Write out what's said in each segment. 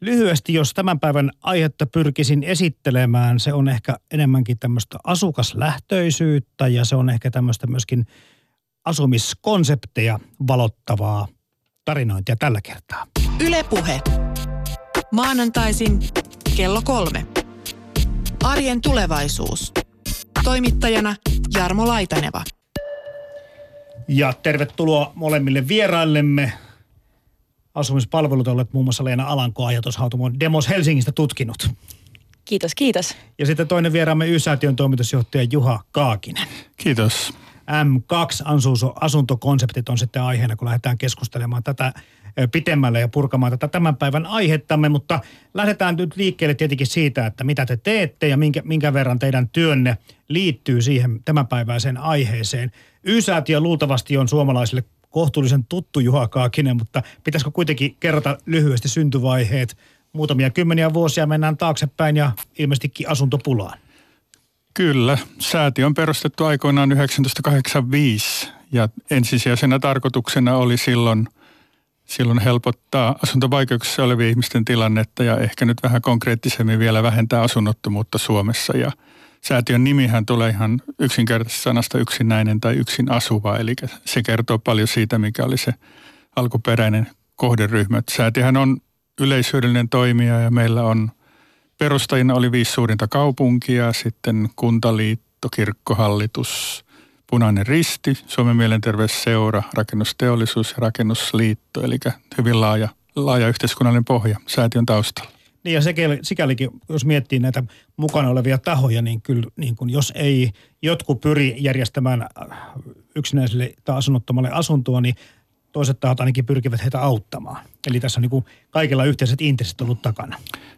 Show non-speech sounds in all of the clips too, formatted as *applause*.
Lyhyesti, jos tämän päivän aihetta pyrkisin esittelemään, se on ehkä enemmänkin tämmöistä asukaslähtöisyyttä ja se on ehkä tämmöistä myöskin asumiskonsepteja valottavaa tarinointia tällä kertaa. Ylepuhe. Maanantaisin kello kolme. Arjen tulevaisuus. Toimittajana Jarmo Laitaneva. Ja tervetuloa molemmille vieraillemme. Asumispalvelut olet muun muassa Leena Alanko ajatushautumon Demos Helsingistä tutkinut. Kiitos, kiitos. Ja sitten toinen vieraamme Y-säätiön toimitusjohtaja Juha Kaakinen. Kiitos. M2 asuntokonseptit on sitten aiheena, kun lähdetään keskustelemaan tätä pitemmälle ja purkamaan tätä tämän päivän aihettamme, mutta lähdetään nyt liikkeelle tietenkin siitä, että mitä te teette ja minkä, minkä verran teidän työnne liittyy siihen tämänpäiväiseen aiheeseen. Y-säätiö luultavasti on suomalaisille kohtuullisen tuttu Juha Kaakinen, mutta pitäisikö kuitenkin kerrata lyhyesti syntyvaiheet? Muutamia kymmeniä vuosia mennään taaksepäin ja ilmeisestikin asuntopulaan. Kyllä. Säätiö on perustettu aikoinaan 1985 ja ensisijaisena tarkoituksena oli silloin, silloin helpottaa asuntovaikeuksissa olevien ihmisten tilannetta ja ehkä nyt vähän konkreettisemmin vielä vähentää asunnottomuutta Suomessa. Ja säätiön nimihän tulee ihan yksinkertaisesta sanasta yksinäinen tai yksin asuva, eli se kertoo paljon siitä, mikä oli se alkuperäinen kohderyhmä. Säätiöhän on yleishyödyllinen toimija ja meillä on – Perustajina oli viisi suurinta kaupunkia, sitten Kuntaliitto, Kirkkohallitus, Punainen Risti, Suomen mielenterveysseura, Rakennusteollisuus ja Rakennusliitto, eli hyvin laaja, laaja yhteiskunnallinen pohja säätiön taustalla. Niin ja sikälikin, jos miettii näitä mukana olevia tahoja, niin kyllä niin kun jos ei jotkut pyri järjestämään yksinäiselle tai asunnottomalle asuntoa, niin toiset tahot ainakin pyrkivät heitä auttamaan. Eli tässä on niin kuin kaikilla yhteiset intressit ollut takana.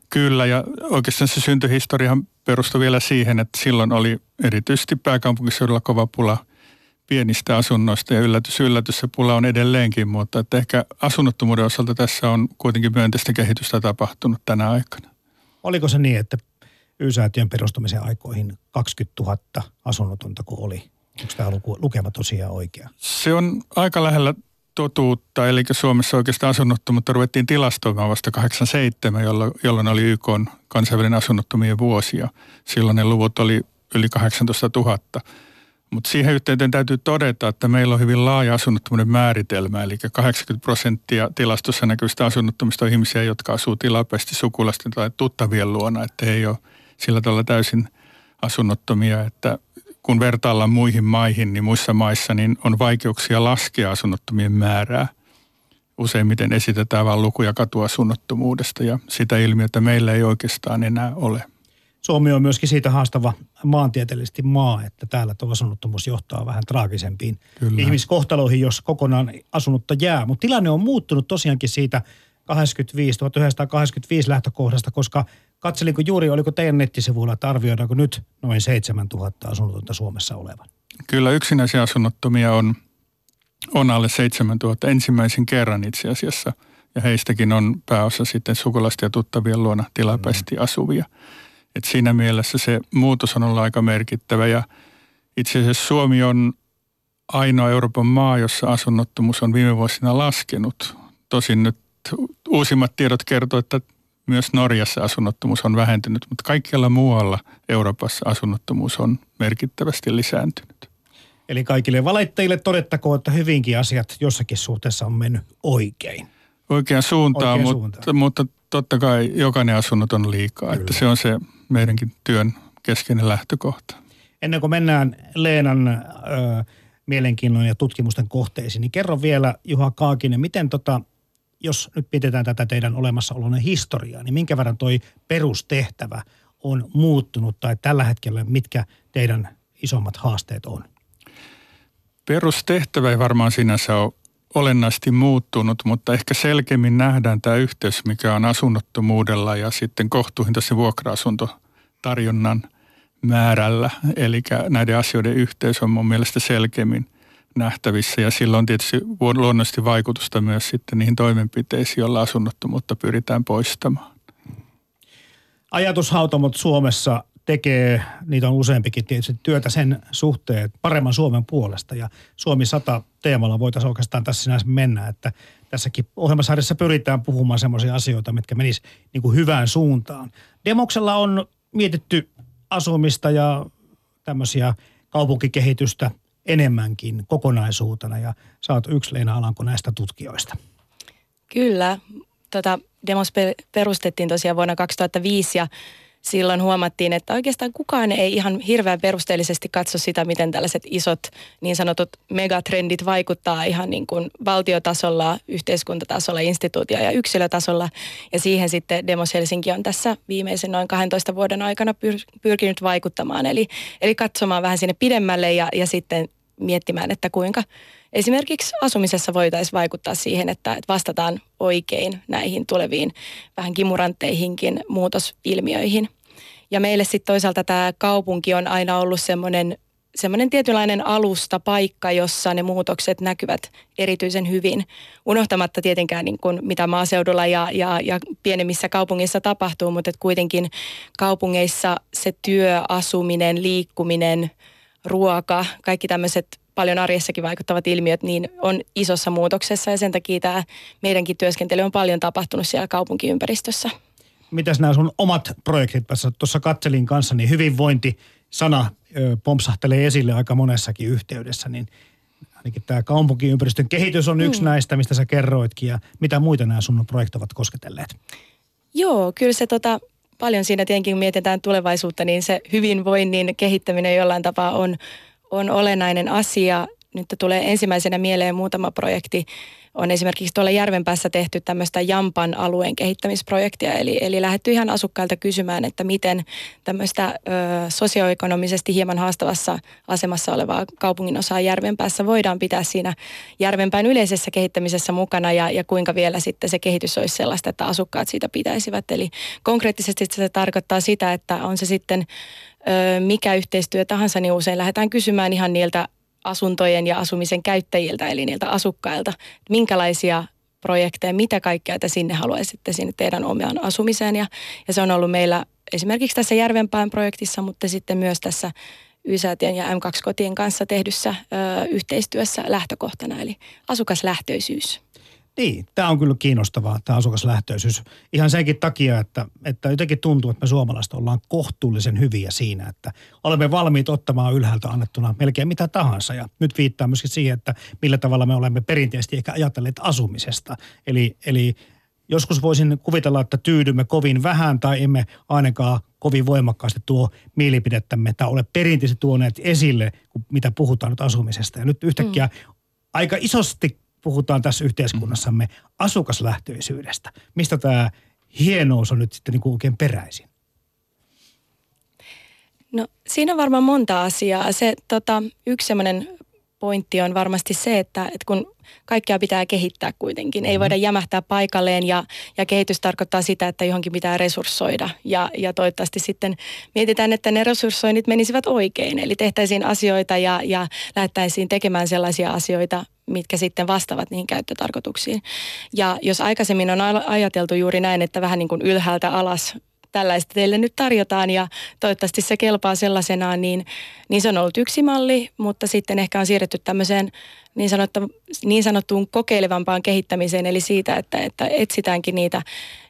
Kyllä, ja oikeastaan se syntyhistoriahan perustui vielä siihen, että silloin oli erityisesti pääkaupunkiseudulla kova pula pienistä asunnoista, ja yllätys, yllätys, se pula on edelleenkin, mutta että ehkä asunnottomuuden osalta tässä on kuitenkin myönteistä kehitystä tapahtunut tänä aikana. Oliko se niin, että Y-säätiön perustamisen aikoihin 20 000 asunnotonta kuin oli? Onko tämä luku, lukema tosiaan oikea? Se on aika lähellä totuutta, eli Suomessa oikeastaan asunnottomuutta ruvettiin tilastoimaan vasta 87, jolloin, jolloin oli YK kansainvälinen asunnottomien vuosia. Silloin ne luvut oli yli 18 000. Mutta siihen yhteyteen täytyy todeta, että meillä on hyvin laaja asunnottomuuden määritelmä, eli 80 prosenttia tilastossa näkyvistä asunnottomista on ihmisiä, jotka asuu tilapäisesti sukulaisten tai tuttavien luona, että he ei ole sillä tavalla täysin asunnottomia, että kun vertaillaan muihin maihin, niin muissa maissa niin on vaikeuksia laskea asunnottomien määrää. Useimmiten esitetään vain lukuja katuasunnottomuudesta ja sitä ilmiötä meillä ei oikeastaan enää ole. Suomi on myöskin siitä haastava maantieteellisesti maa, että täällä tuo asunnottomuus johtaa vähän traagisempiin Kyllä. ihmiskohtaloihin, jos kokonaan asunutta jää. Mutta tilanne on muuttunut tosiaankin siitä 85, 1985 lähtökohdasta, koska katselinko juuri, oliko teidän nettisivuilla, että arvioidaanko nyt noin 7000 asunnotonta Suomessa olevan? Kyllä yksinäisiä asunnottomia on, on alle 7000 ensimmäisen kerran itse asiassa. Ja heistäkin on pääosa sitten sukulaisten ja tuttavien luona tilapäisesti mm. asuvia. Et siinä mielessä se muutos on ollut aika merkittävä ja itse asiassa Suomi on ainoa Euroopan maa, jossa asunnottomuus on viime vuosina laskenut. Tosin nyt uusimmat tiedot kertovat, että myös Norjassa asunnottomuus on vähentynyt, mutta kaikkialla muualla Euroopassa asunnottomuus on merkittävästi lisääntynyt. Eli kaikille valittajille todettakoon, että hyvinkin asiat jossakin suhteessa on mennyt oikein. Oikeaan suuntaan, Oikein mutta, suuntaan. mutta totta kai jokainen asunnot on liikaa. Kyllä. Että se on se meidänkin työn keskeinen lähtökohta. Ennen kuin mennään Leenan ö, mielenkiinnon ja tutkimusten kohteisiin, niin kerro vielä Juha Kaakinen, miten tota, jos nyt pidetään tätä teidän olemassaolonne historiaa, niin minkä verran toi perustehtävä on muuttunut tai tällä hetkellä mitkä teidän isommat haasteet on? Perustehtävä ei varmaan sinänsä ole olennaisesti muuttunut, mutta ehkä selkeämmin nähdään tämä yhteys, mikä on asunnottomuudella ja sitten kohtuuhintaisen vuokra-asuntotarjonnan määrällä. Eli näiden asioiden yhteys on mun mielestä selkeämmin – nähtävissä ja sillä on tietysti luonnollisesti vaikutusta myös sitten niihin toimenpiteisiin, joilla asunnottomuutta pyritään poistamaan. Ajatushautomot Suomessa tekee, niitä on useampikin tietysti, työtä sen suhteen paremman Suomen puolesta. Ja Suomi 100 teemalla voitaisiin oikeastaan tässä sinänsä mennä, että tässäkin ohjelmasarjassa pyritään puhumaan semmoisia asioita, mitkä menis niin kuin hyvään suuntaan. Demoksella on mietitty asumista ja tämmöisiä kaupunkikehitystä enemmänkin kokonaisuutena ja oot yksi Leena Alanko näistä tutkijoista. Kyllä. Tota, Demos perustettiin tosiaan vuonna 2005 ja silloin huomattiin, että oikeastaan kukaan ei ihan hirveän perusteellisesti katso sitä, miten tällaiset isot niin sanotut megatrendit vaikuttaa ihan niin kuin valtiotasolla, yhteiskuntatasolla, instituutio- ja yksilötasolla. Ja siihen sitten Demos Helsinki on tässä viimeisen noin 12 vuoden aikana pyr- pyrkinyt vaikuttamaan. Eli, eli katsomaan vähän sinne pidemmälle ja, ja sitten miettimään, että kuinka esimerkiksi asumisessa voitaisiin vaikuttaa siihen, että vastataan oikein näihin tuleviin vähän kimurantteihinkin muutosilmiöihin. Ja meille sitten toisaalta tämä kaupunki on aina ollut semmoinen semmoinen tietynlainen alusta, paikka, jossa ne muutokset näkyvät erityisen hyvin. Unohtamatta tietenkään niin kuin mitä maaseudulla ja, ja, ja pienemmissä kaupungissa tapahtuu, mutta kuitenkin kaupungeissa se työ, asuminen, liikkuminen, ruoka, kaikki tämmöiset paljon arjessakin vaikuttavat ilmiöt, niin on isossa muutoksessa ja sen takia tämä meidänkin työskentely on paljon tapahtunut siellä kaupunkiympäristössä. Mitäs nämä sun omat projektit, tuossa katselin kanssa, niin hyvinvointi-sana ö, pompsahtelee esille aika monessakin yhteydessä, niin ainakin tämä kaupunkiympäristön kehitys on yksi mm. näistä, mistä sä kerroitkin ja mitä muita nämä sun projektit ovat kosketelleet? Joo, kyllä se tota, paljon siinä tietenkin kun mietitään tulevaisuutta, niin se hyvinvoinnin kehittäminen jollain tapaa on on olennainen asia. Nyt tulee ensimmäisenä mieleen muutama projekti. On esimerkiksi tuolla Järvenpäässä tehty tämmöistä Jampan alueen kehittämisprojektia, eli, eli lähdetty ihan asukkailta kysymään, että miten tämmöistä ö, sosioekonomisesti hieman haastavassa asemassa olevaa kaupungin osaa Järvenpäässä voidaan pitää siinä Järvenpään yleisessä kehittämisessä mukana ja, ja kuinka vielä sitten se kehitys olisi sellaista, että asukkaat siitä pitäisivät. Eli konkreettisesti se tarkoittaa sitä, että on se sitten mikä yhteistyö tahansa, niin usein lähdetään kysymään ihan niiltä asuntojen ja asumisen käyttäjiltä, eli niiltä asukkailta, minkälaisia projekteja, mitä kaikkea te sinne haluaisitte sinne teidän omaan asumiseen. Ja, ja se on ollut meillä esimerkiksi tässä Järvenpään projektissa, mutta sitten myös tässä Y-säätien ja M2-kotien kanssa tehdyssä ö, yhteistyössä lähtökohtana, eli asukaslähtöisyys. Niin, tämä on kyllä kiinnostavaa, tämä asukaslähtöisyys. Ihan senkin takia, että, että jotenkin tuntuu, että me suomalaiset ollaan kohtuullisen hyviä siinä, että olemme valmiit ottamaan ylhäältä annettuna melkein mitä tahansa. Ja nyt viittaa myöskin siihen, että millä tavalla me olemme perinteisesti ehkä ajatelleet asumisesta. Eli, eli joskus voisin kuvitella, että tyydymme kovin vähän tai emme ainakaan kovin voimakkaasti tuo mielipidettämme tai ole perinteisesti tuoneet esille, mitä puhutaan nyt asumisesta. Ja nyt yhtäkkiä mm. aika isosti puhutaan tässä yhteiskunnassamme asukaslähtöisyydestä. Mistä tämä hienous on nyt sitten niin kuin oikein peräisin? No siinä on varmaan monta asiaa. Se tota, yksi semmoinen pointti on varmasti se, että, että kun kaikkea pitää kehittää kuitenkin. Ei mm-hmm. voida jämähtää paikalleen ja, ja kehitys tarkoittaa sitä, että johonkin pitää resurssoida. Ja, ja toivottavasti sitten mietitään, että ne resurssoinnit menisivät oikein. Eli tehtäisiin asioita ja, ja lähdettäisiin tekemään sellaisia asioita, mitkä sitten vastaavat niihin käyttötarkoituksiin. Ja jos aikaisemmin on ajateltu juuri näin, että vähän niin kuin ylhäältä alas tällaista teille nyt tarjotaan ja toivottavasti se kelpaa sellaisenaan, niin, niin se on ollut yksi malli, mutta sitten ehkä on siirretty tämmöiseen niin, sanottu, niin sanottuun kokeilevampaan kehittämiseen, eli siitä, että, että etsitäänkin niitä,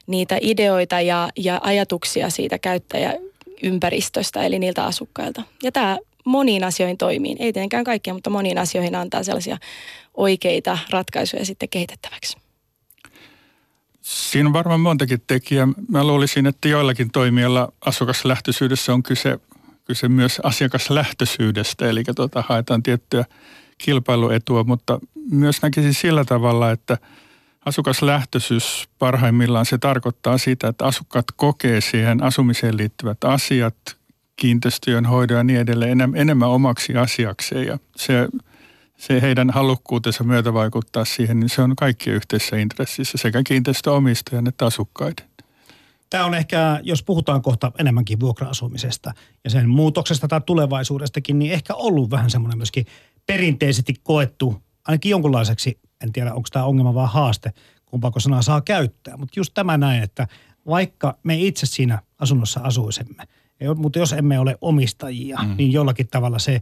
niitä ideoita ja, ja ajatuksia siitä käyttäjäympäristöstä, eli niiltä asukkailta. Ja tämä moniin asioihin toimii. Ei tietenkään kaikkea, mutta moniin asioihin antaa sellaisia oikeita ratkaisuja sitten kehitettäväksi. Siinä on varmaan montakin tekijää. Mä luulisin, että joillakin toimijoilla asukaslähtöisyydessä on kyse, kyse myös asiakaslähtöisyydestä, eli tuota, haetaan tiettyä kilpailuetua, mutta myös näkisin sillä tavalla, että asukaslähtöisyys parhaimmillaan se tarkoittaa sitä, että asukkaat kokee siihen asumiseen liittyvät asiat, kiinteistöjen hoidon ja niin edelleen enemmän omaksi asiakseen ja se se heidän halukkuutensa myötä vaikuttaa siihen, niin se on kaikkien yhteisessä intressissä, sekä kiinteistöomistajan että asukkaiden. Tämä on ehkä, jos puhutaan kohta enemmänkin vuokra-asumisesta ja sen muutoksesta tai tulevaisuudestakin, niin ehkä ollut vähän semmoinen myöskin perinteisesti koettu, ainakin jonkunlaiseksi, en tiedä onko tämä ongelma vai haaste, kumpaako sanaa saa käyttää, mutta just tämä näin, että vaikka me itse siinä asunnossa asuisemme, mutta jos emme ole omistajia, mm. niin jollakin tavalla se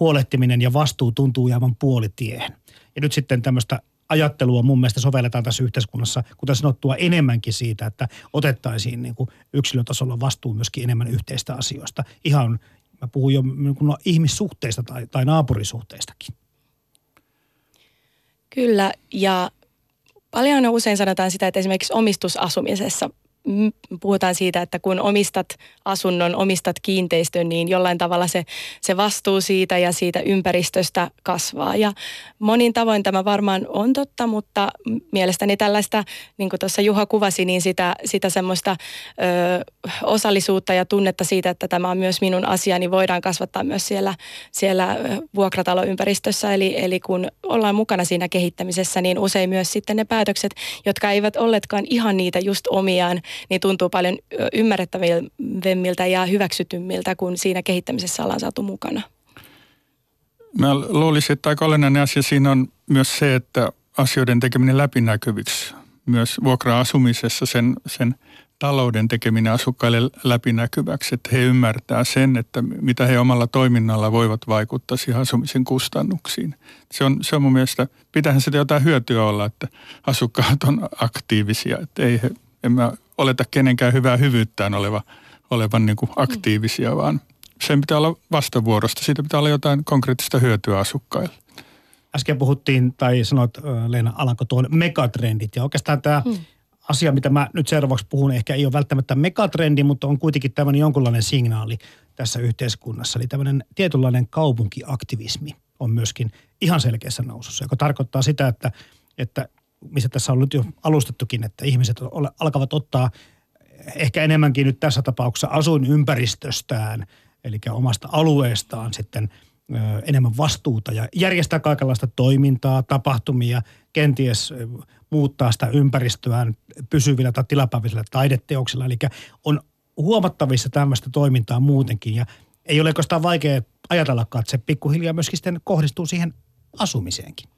huolehtiminen ja vastuu tuntuu jäävän puolitiehen. Ja nyt sitten tämmöistä ajattelua mun mielestä sovelletaan tässä yhteiskunnassa, kuten sanottua, enemmänkin siitä, että otettaisiin niin kuin yksilötasolla vastuu myöskin enemmän yhteistä asioista. Ihan, mä puhun jo niin kuin no, ihmissuhteista tai, tai naapurisuhteistakin. Kyllä, ja paljon usein sanotaan sitä, että esimerkiksi omistusasumisessa puhutaan siitä, että kun omistat asunnon, omistat kiinteistön, niin jollain tavalla se, se vastuu siitä ja siitä ympäristöstä kasvaa. Ja monin tavoin tämä varmaan on totta, mutta mielestäni tällaista, niin kuin tuossa Juha kuvasi, niin sitä, sitä semmoista ö, osallisuutta ja tunnetta siitä, että tämä on myös minun asiani, voidaan kasvattaa myös siellä, siellä vuokrataloympäristössä. Eli, eli kun ollaan mukana siinä kehittämisessä, niin usein myös sitten ne päätökset, jotka eivät olleetkaan ihan niitä just omiaan, niin tuntuu paljon ymmärrettävimmiltä ja hyväksytymmiltä, kun siinä kehittämisessä ollaan saatu mukana. Mä luulisin, että aika olennainen asia siinä on myös se, että asioiden tekeminen läpinäkyviksi. Myös vuokra-asumisessa sen, sen talouden tekeminen asukkaille läpinäkyväksi, että he ymmärtää sen, että mitä he omalla toiminnalla voivat vaikuttaa siihen asumisen kustannuksiin. Se on, se on mun mielestä, pitähän sitä jotain hyötyä olla, että asukkaat on aktiivisia, että ei he, en mä oleta kenenkään hyvää hyvyyttään oleva, olevan niin kuin aktiivisia, mm. vaan sen pitää olla vastavuorosta. Siitä pitää olla jotain konkreettista hyötyä asukkaille. Äsken puhuttiin, tai sanoit Leena Alanko, tuon megatrendit. Ja oikeastaan tämä hmm. asia, mitä mä nyt seuraavaksi puhun, ehkä ei ole välttämättä megatrendi, mutta on kuitenkin tämmöinen jonkunlainen signaali tässä yhteiskunnassa. Eli tämmöinen tietynlainen kaupunkiaktivismi on myöskin ihan selkeässä nousussa, joka tarkoittaa sitä, että, että missä tässä on nyt jo alustettukin, että ihmiset alkavat ottaa ehkä enemmänkin nyt tässä tapauksessa asuinympäristöstään, eli omasta alueestaan sitten enemmän vastuuta ja järjestää kaikenlaista toimintaa, tapahtumia, kenties muuttaa sitä ympäristöään pysyvillä tai tilapäivisillä taideteoksilla. Eli on huomattavissa tämmöistä toimintaa muutenkin ja ei ole koskaan vaikea ajatellakaan, että se pikkuhiljaa myöskin sitten kohdistuu siihen asumiseenkin.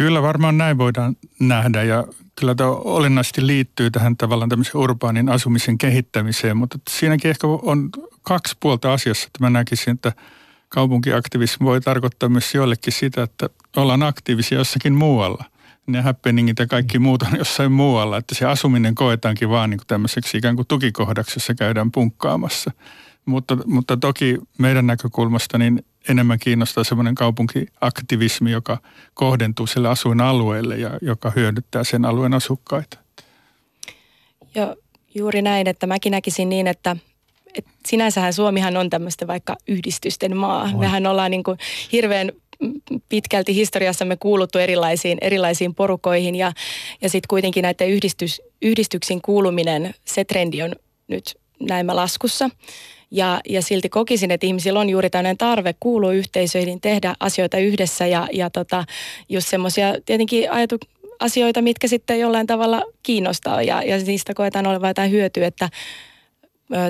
Kyllä varmaan näin voidaan nähdä ja kyllä tämä olennaisesti liittyy tähän tavallaan tämmöisen urbaanin asumisen kehittämiseen, mutta siinäkin ehkä on kaksi puolta asiassa, että mä näkisin, että kaupunkiaktivismi voi tarkoittaa myös joillekin sitä, että ollaan aktiivisia jossakin muualla. Ne happeningit ja kaikki muut on jossain muualla, että se asuminen koetaankin vaan niin kuin tämmöiseksi ikään kuin tukikohdaksi, jossa käydään punkkaamassa. Mutta, mutta toki meidän näkökulmasta niin enemmän kiinnostaa semmoinen kaupunkiaktivismi, joka kohdentuu sille asuinalueelle ja joka hyödyttää sen alueen asukkaita. Joo, juuri näin, että mäkin näkisin niin, että et sinänsähän Suomihan on tämmöistä vaikka yhdistysten maa. On. Mehän ollaan niin kuin hirveän pitkälti historiassamme kuuluttu erilaisiin, erilaisiin porukoihin ja, ja sitten kuitenkin näiden yhdistys, yhdistyksiin kuuluminen, se trendi on nyt näin laskussa. Ja, ja silti kokisin, että ihmisillä on juuri tämmöinen tarve kuulua yhteisöihin, tehdä asioita yhdessä ja, ja tota, just semmoisia tietenkin ajatu, asioita, mitkä sitten jollain tavalla kiinnostaa. Ja, ja niistä koetaan olevan jotain hyötyä, että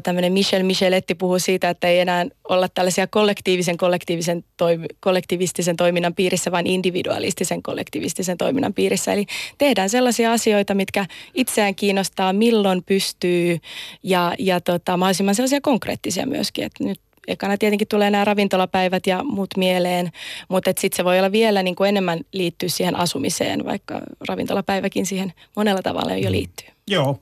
tämmöinen Michel Micheletti puhuu siitä, että ei enää olla tällaisia kollektiivisen, kollektiivisen toimi, kollektivistisen toiminnan piirissä, vaan individualistisen kollektivistisen toiminnan piirissä. Eli tehdään sellaisia asioita, mitkä itseään kiinnostaa, milloin pystyy ja, ja tota, mahdollisimman sellaisia konkreettisia myöskin. Että nyt ekana tietenkin tulee nämä ravintolapäivät ja muut mieleen, mutta sitten se voi olla vielä niin kuin enemmän liittyä siihen asumiseen, vaikka ravintolapäiväkin siihen monella tavalla jo mm. liittyy. Joo,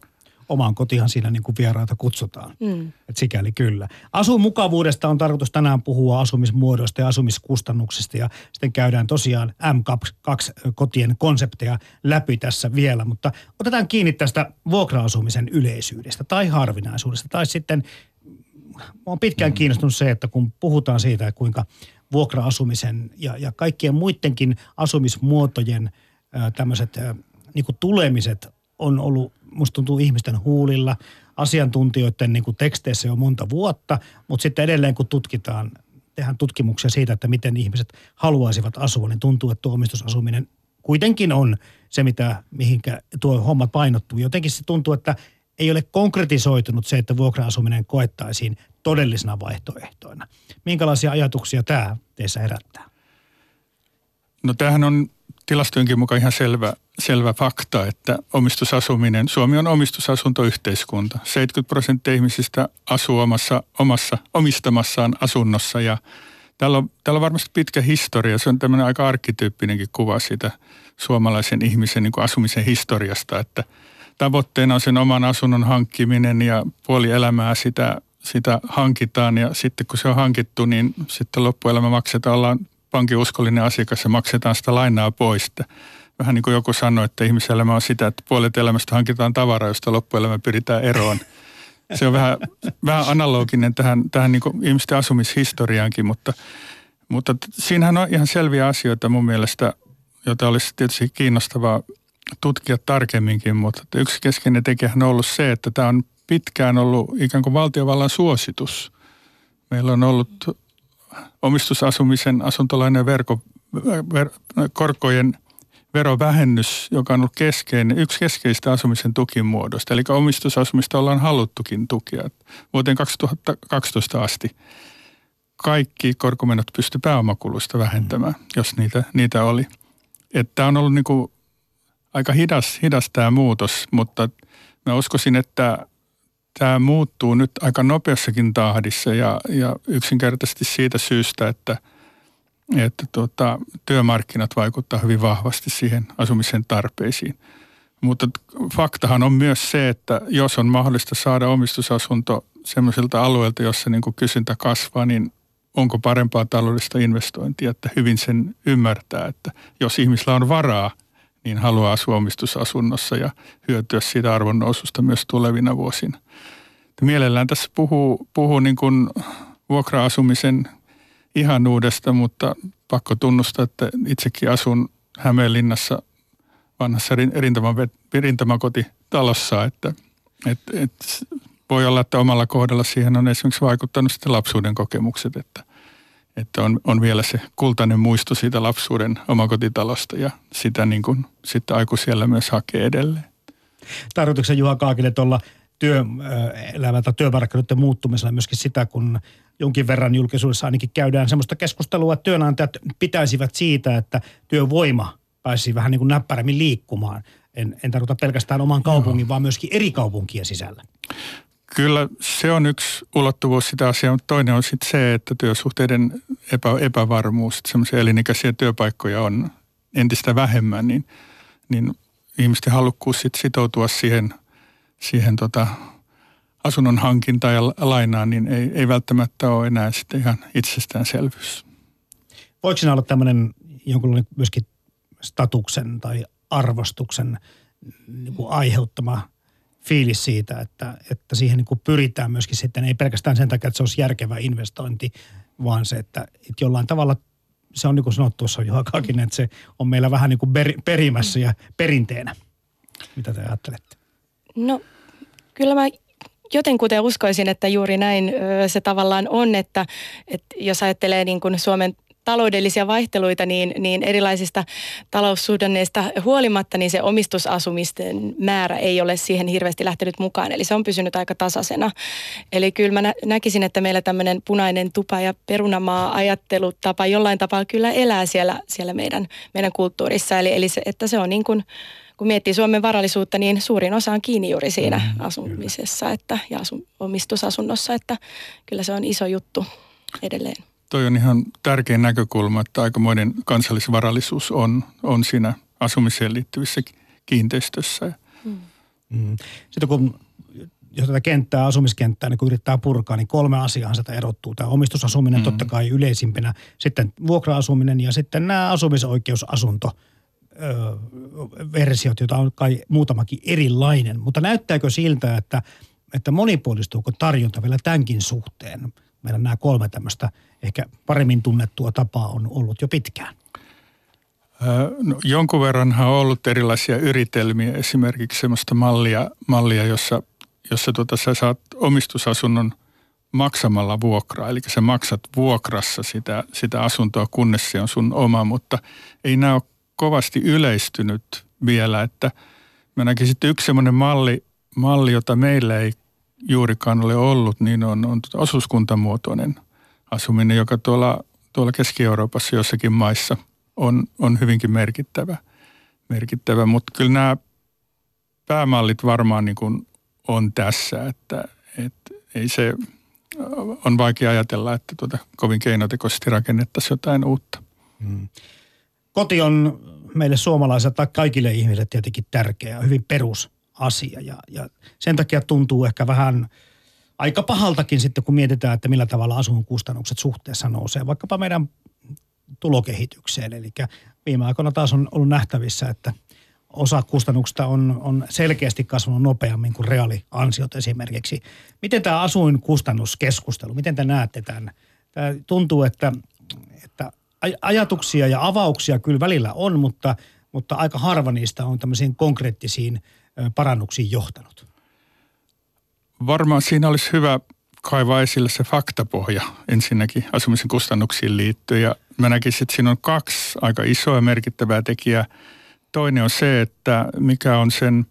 omaan kotihan siinä niin kuin vieraita kutsutaan. Mm. Et sikäli kyllä. Asumukavuudesta on tarkoitus tänään puhua asumismuodoista ja asumiskustannuksista ja sitten käydään tosiaan M2-kotien konsepteja läpi tässä vielä, mutta otetaan kiinni tästä vuokra-asumisen yleisyydestä tai harvinaisuudesta tai sitten on pitkään mm. kiinnostunut se, että kun puhutaan siitä, kuinka vuokra-asumisen ja, ja kaikkien muidenkin asumismuotojen tämmöiset niin tulemiset on ollut musta tuntuu ihmisten huulilla, asiantuntijoiden niin kuin teksteissä jo monta vuotta, mutta sitten edelleen kun tutkitaan, tehdään tutkimuksia siitä, että miten ihmiset haluaisivat asua, niin tuntuu, että tuo omistusasuminen kuitenkin on se, mitä, mihinkä tuo homma painottuu. Jotenkin se tuntuu, että ei ole konkretisoitunut se, että vuokra-asuminen koettaisiin todellisena vaihtoehtoina. Minkälaisia ajatuksia tämä teissä herättää? No tämähän on tilastojenkin mukaan ihan selvä, selvä fakta, että omistusasuminen, Suomi on omistusasuntoyhteiskunta. 70 prosenttia ihmisistä asuu omassa, omassa omistamassaan asunnossa ja täällä on, täällä on varmasti pitkä historia. Se on tämmöinen aika arkkityyppinenkin kuva siitä suomalaisen ihmisen niin asumisen historiasta, että tavoitteena on sen oman asunnon hankkiminen ja puoli elämää sitä, sitä hankitaan ja sitten kun se on hankittu, niin sitten loppuelämä maksetaan, ollaan pankin uskollinen asiakas ja maksetaan sitä lainaa pois. Vähän niin kuin joku sanoi, että ihmiselämä on sitä, että puolet elämästä hankitaan tavaraa, josta loppuelämä pyritään eroon. Se on vähän, vähän analoginen tähän, tähän niin ihmisten asumishistoriaankin, mutta, mutta siinähän on ihan selviä asioita mun mielestä, joita olisi tietysti kiinnostavaa tutkia tarkemminkin, mutta yksi keskeinen tekijä on ollut se, että tämä on pitkään ollut ikään kuin valtiovallan suositus. Meillä on ollut omistusasumisen asuntolainen verko, ver, korkojen verovähennys, joka on ollut keskeinen, yksi keskeistä asumisen tukimuodosta. Eli omistusasumista ollaan haluttukin tukea vuoteen 2012 asti. Kaikki korkomenot pysty pääomakuluista vähentämään, mm. jos niitä, niitä oli. Tämä on ollut niin kuin aika hidas, hidas tämä muutos, mutta mä uskoisin, että tämä muuttuu nyt aika nopeassakin tahdissa ja, ja yksinkertaisesti siitä syystä, että, että tuota, työmarkkinat vaikuttaa hyvin vahvasti siihen asumisen tarpeisiin. Mutta faktahan on myös se, että jos on mahdollista saada omistusasunto sellaisilta alueilta, jossa niin kysyntä kasvaa, niin onko parempaa taloudellista investointia, että hyvin sen ymmärtää, että jos ihmisillä on varaa, niin haluaa asua omistusasunnossa ja hyötyä siitä arvonnoususta myös tulevina vuosina mielellään tässä puhuu, puhuu niin kuin vuokra-asumisen ihanuudesta, mutta pakko tunnustaa, että itsekin asun Hämeenlinnassa vanhassa rintamankotitalossa, että et, et voi olla, että omalla kohdalla siihen on esimerkiksi vaikuttanut sitten lapsuuden kokemukset, että, että on, on vielä se kultainen muisto siitä lapsuuden omakotitalosta ja sitä niin kuin sitten aikuisiellä myös hakee edelleen. Tarkoituksen Juha Kaakille tuolla työelämän tai työmarkkinoiden muuttumisella myöskin sitä, kun jonkin verran julkisuudessa ainakin käydään sellaista keskustelua, että työnantajat pitäisivät siitä, että työvoima pääsisi vähän niin kuin näppärämmin liikkumaan. En, en tarkoita pelkästään oman kaupungin, Joo. vaan myöskin eri kaupunkien sisällä. Kyllä se on yksi ulottuvuus sitä asiaa, mutta toinen on sitten se, että työsuhteiden epä, epävarmuus, että semmoisia elinikäisiä työpaikkoja on entistä vähemmän, niin, niin ihmisten halukkuus sit sitoutua siihen – siihen tota, asunnon hankintaan ja lainaan, niin ei, ei välttämättä ole enää sitten ihan itsestäänselvyys. Voiko siinä olla tämmöinen jonkunlainen myöskin statuksen tai arvostuksen niin kuin aiheuttama fiilis siitä, että, että siihen niin kuin pyritään myöskin sitten, ei pelkästään sen takia, että se olisi järkevä investointi, vaan se, että, että jollain tavalla se on niin kuin sanottu tuossa Juha Kakinen, että se on meillä vähän niin kuin perimässä ja perinteenä. Mitä te ajattelette? No kyllä mä jotenkuten uskoisin, että juuri näin se tavallaan on, että, että jos ajattelee niin kuin Suomen taloudellisia vaihteluita, niin, niin erilaisista taloussuhdanneista huolimatta, niin se omistusasumisten määrä ei ole siihen hirveästi lähtenyt mukaan. Eli se on pysynyt aika tasaisena. Eli kyllä mä näkisin, että meillä tämmöinen punainen tupa ja perunamaa ajattelutapa jollain tapaa kyllä elää siellä, siellä meidän, meidän kulttuurissa. Eli, eli se, että se on niin kuin kun miettii Suomen varallisuutta, niin suurin osa on kiinni juuri siinä mm, asumisessa että, ja asu, omistusasunnossa, että kyllä se on iso juttu edelleen. Toi on ihan tärkein näkökulma, että aikamoinen kansallisvarallisuus on, on siinä asumiseen liittyvissä kiinteistössä. Mm. Mm. Sitten kun jos tätä kenttää, asumiskenttää, niin kun yrittää purkaa, niin kolme asiaa sitä erottuu. Tämä omistusasuminen mm. totta kai yleisimpänä, sitten vuokra-asuminen ja sitten nämä asumisoikeusasunto – versiot, joita on kai muutamakin erilainen. Mutta näyttääkö siltä, että, että monipuolistuuko tarjonta vielä tämänkin suhteen? Meillä nämä kolme tämmöistä ehkä paremmin tunnettua tapaa on ollut jo pitkään. No, jonkun verranhan on ollut erilaisia yritelmiä, esimerkiksi sellaista mallia, mallia jossa, jossa tuota, sä saat omistusasunnon maksamalla vuokraa, eli sä maksat vuokrassa sitä, sitä asuntoa, kunnes se on sun oma, mutta ei nämä ole kovasti yleistynyt vielä, että mä näkisin, että yksi semmoinen malli, malli, jota meillä ei juurikaan ole ollut, niin on, on tota osuuskuntamuotoinen asuminen, joka tuolla, tuolla Keski-Euroopassa jossakin maissa on, on hyvinkin merkittävä. merkittävä. Mutta kyllä nämä päämallit varmaan niin kuin on tässä, että, että ei se, on vaikea ajatella, että tuota, kovin keinotekoisesti rakennettaisiin jotain uutta. Hmm. Koti on meille suomalaisille tai kaikille ihmisille tietenkin tärkeä, hyvin perusasia ja, ja sen takia tuntuu ehkä vähän aika pahaltakin sitten, kun mietitään, että millä tavalla asuinkustannukset suhteessa nousee, vaikkapa meidän tulokehitykseen. Eli viime aikoina taas on ollut nähtävissä, että osa kustannuksista on, on selkeästi kasvanut nopeammin kuin reaaliansiot esimerkiksi. Miten tämä asuinkustannuskeskustelu, miten te näette tämän? Tämä tuntuu, että, että ajatuksia ja avauksia kyllä välillä on, mutta, mutta aika harva niistä on tämmöisiin konkreettisiin parannuksiin johtanut. Varmaan siinä olisi hyvä kaivaa esille se faktapohja ensinnäkin asumisen kustannuksiin liittyen. Ja mä näkisin, että siinä on kaksi aika isoa merkittävää tekijää. Toinen on se, että mikä on sen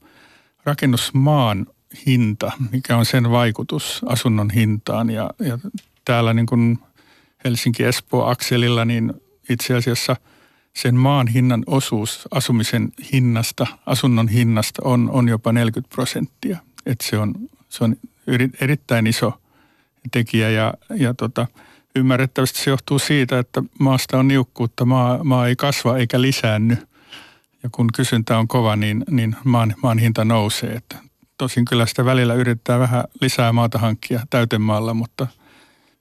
rakennusmaan hinta, mikä on sen vaikutus asunnon hintaan. Ja, ja täällä niin kuin Helsinki-Espoo-akselilla, niin itse asiassa sen maan hinnan osuus asumisen hinnasta, asunnon hinnasta on, on jopa 40 prosenttia. Että se on, se on erittäin iso – tekijä ja, ja tota, ymmärrettävästi se johtuu siitä, että maasta on niukkuutta, maa, maa ei kasva eikä lisäänny. Ja kun kysyntä on kova, niin, niin maan, maan hinta nousee. Että tosin kyllä sitä välillä yrittää vähän lisää maata hankkia täytemaalla, mutta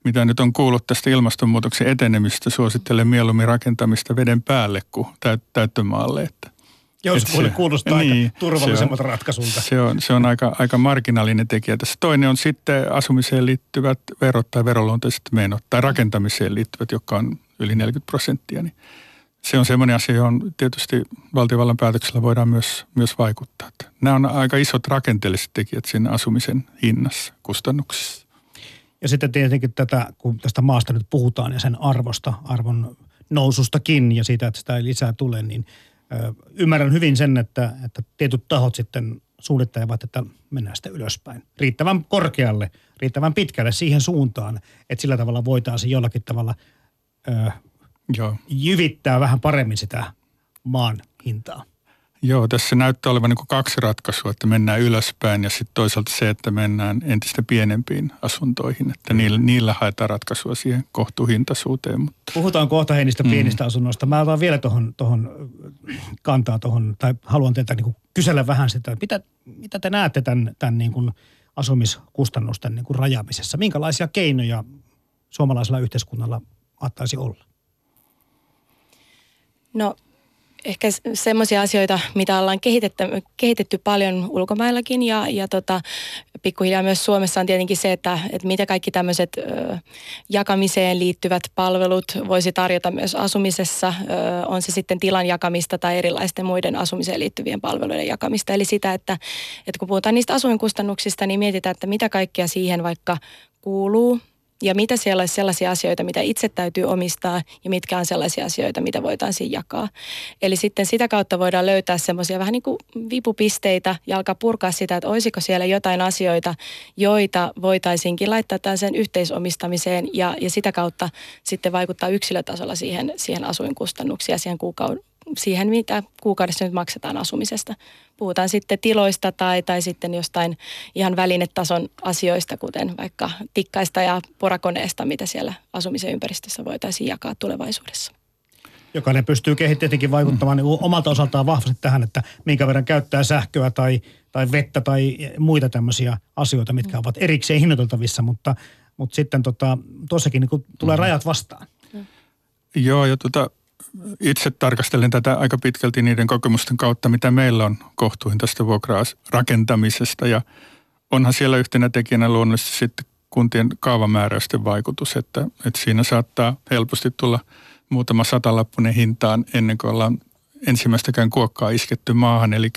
mitä nyt on kuullut tästä ilmastonmuutoksen etenemistä, suosittelen mieluummin rakentamista veden päälle kuin täyttömaalle. Että jos se, kuulostaa niin, aika turvallisemmat ratkaisulta. Se on, se on aika, aika marginaalinen tekijä tässä. Toinen on sitten asumiseen liittyvät verot tai veroluonteiset menot tai rakentamiseen liittyvät, jotka on yli 40 prosenttia. Niin se on semmoinen asia, johon tietysti valtiovallan päätöksellä voidaan myös, myös vaikuttaa. Nämä on aika isot rakenteelliset tekijät siinä asumisen hinnassa, kustannuksissa. Ja sitten tietenkin tätä, kun tästä maasta nyt puhutaan ja sen arvosta, arvon nousustakin ja siitä, että sitä ei lisää tule, niin – ymmärrän hyvin sen, että, että tietyt tahot sitten suunnittelevat, että mennään sitten ylöspäin. Riittävän korkealle, riittävän pitkälle siihen suuntaan, että sillä tavalla voitaisiin jollakin tavalla ö, Joo. jyvittää vähän paremmin sitä maan hintaa. Joo, tässä näyttää olevan niin kaksi ratkaisua, että mennään ylöspäin ja sitten toisaalta se, että mennään entistä pienempiin asuntoihin, että niillä, niillä haetaan ratkaisua siihen kohtuuhintaisuuteen. Mutta. Puhutaan kohta niistä mm. pienistä mm. asunnoista. Mä otan vielä tuohon tohon kantaa tuohon, tai haluan teiltä niin kysellä vähän sitä, että mitä, mitä te näette tämän, tämän niin kuin asumiskustannusten niin kuin rajaamisessa? Minkälaisia keinoja suomalaisella yhteiskunnalla saattaisi olla? No ehkä semmoisia asioita, mitä ollaan kehitetty, kehitetty paljon ulkomaillakin ja, ja tota, pikkuhiljaa myös Suomessa on tietenkin se, että, että mitä kaikki tämmöiset jakamiseen liittyvät palvelut voisi tarjota myös asumisessa, ö, on se sitten tilan jakamista tai erilaisten muiden asumiseen liittyvien palveluiden jakamista. Eli sitä, että, että kun puhutaan niistä asuinkustannuksista, niin mietitään, että mitä kaikkea siihen vaikka kuuluu, ja mitä siellä olisi sellaisia asioita, mitä itse täytyy omistaa ja mitkä on sellaisia asioita, mitä voitaisiin jakaa. Eli sitten sitä kautta voidaan löytää semmoisia vähän niin kuin vipupisteitä ja alkaa purkaa sitä, että olisiko siellä jotain asioita, joita voitaisiinkin laittaa sen yhteisomistamiseen ja, ja sitä kautta sitten vaikuttaa yksilötasolla siihen, siihen asuinkustannuksiin ja siihen kuukauden siihen, mitä kuukaudessa nyt maksetaan asumisesta. Puhutaan sitten tiloista tai, tai sitten jostain ihan välinetason asioista, kuten vaikka tikkaista ja porakoneesta, mitä siellä asumisen ympäristössä voitaisiin jakaa tulevaisuudessa. Jokainen pystyy tietenkin vaikuttamaan mm. omalta osaltaan vahvasti tähän, että minkä verran käyttää sähköä tai, tai vettä tai muita tämmöisiä asioita, mitkä mm. ovat erikseen hinnoiteltavissa, mutta, mutta sitten tota, tuossakin niin tulee mm. rajat vastaan. Mm. Joo, ja tota, itse tarkastelen tätä aika pitkälti niiden kokemusten kautta, mitä meillä on kohtuuhintaista vuokraa rakentamisesta ja onhan siellä yhtenä tekijänä luonnollisesti sitten kuntien kaavamääräysten vaikutus, että, että siinä saattaa helposti tulla muutama satalappunen hintaan ennen kuin ollaan ensimmäistäkään kuokkaa isketty maahan. Eli,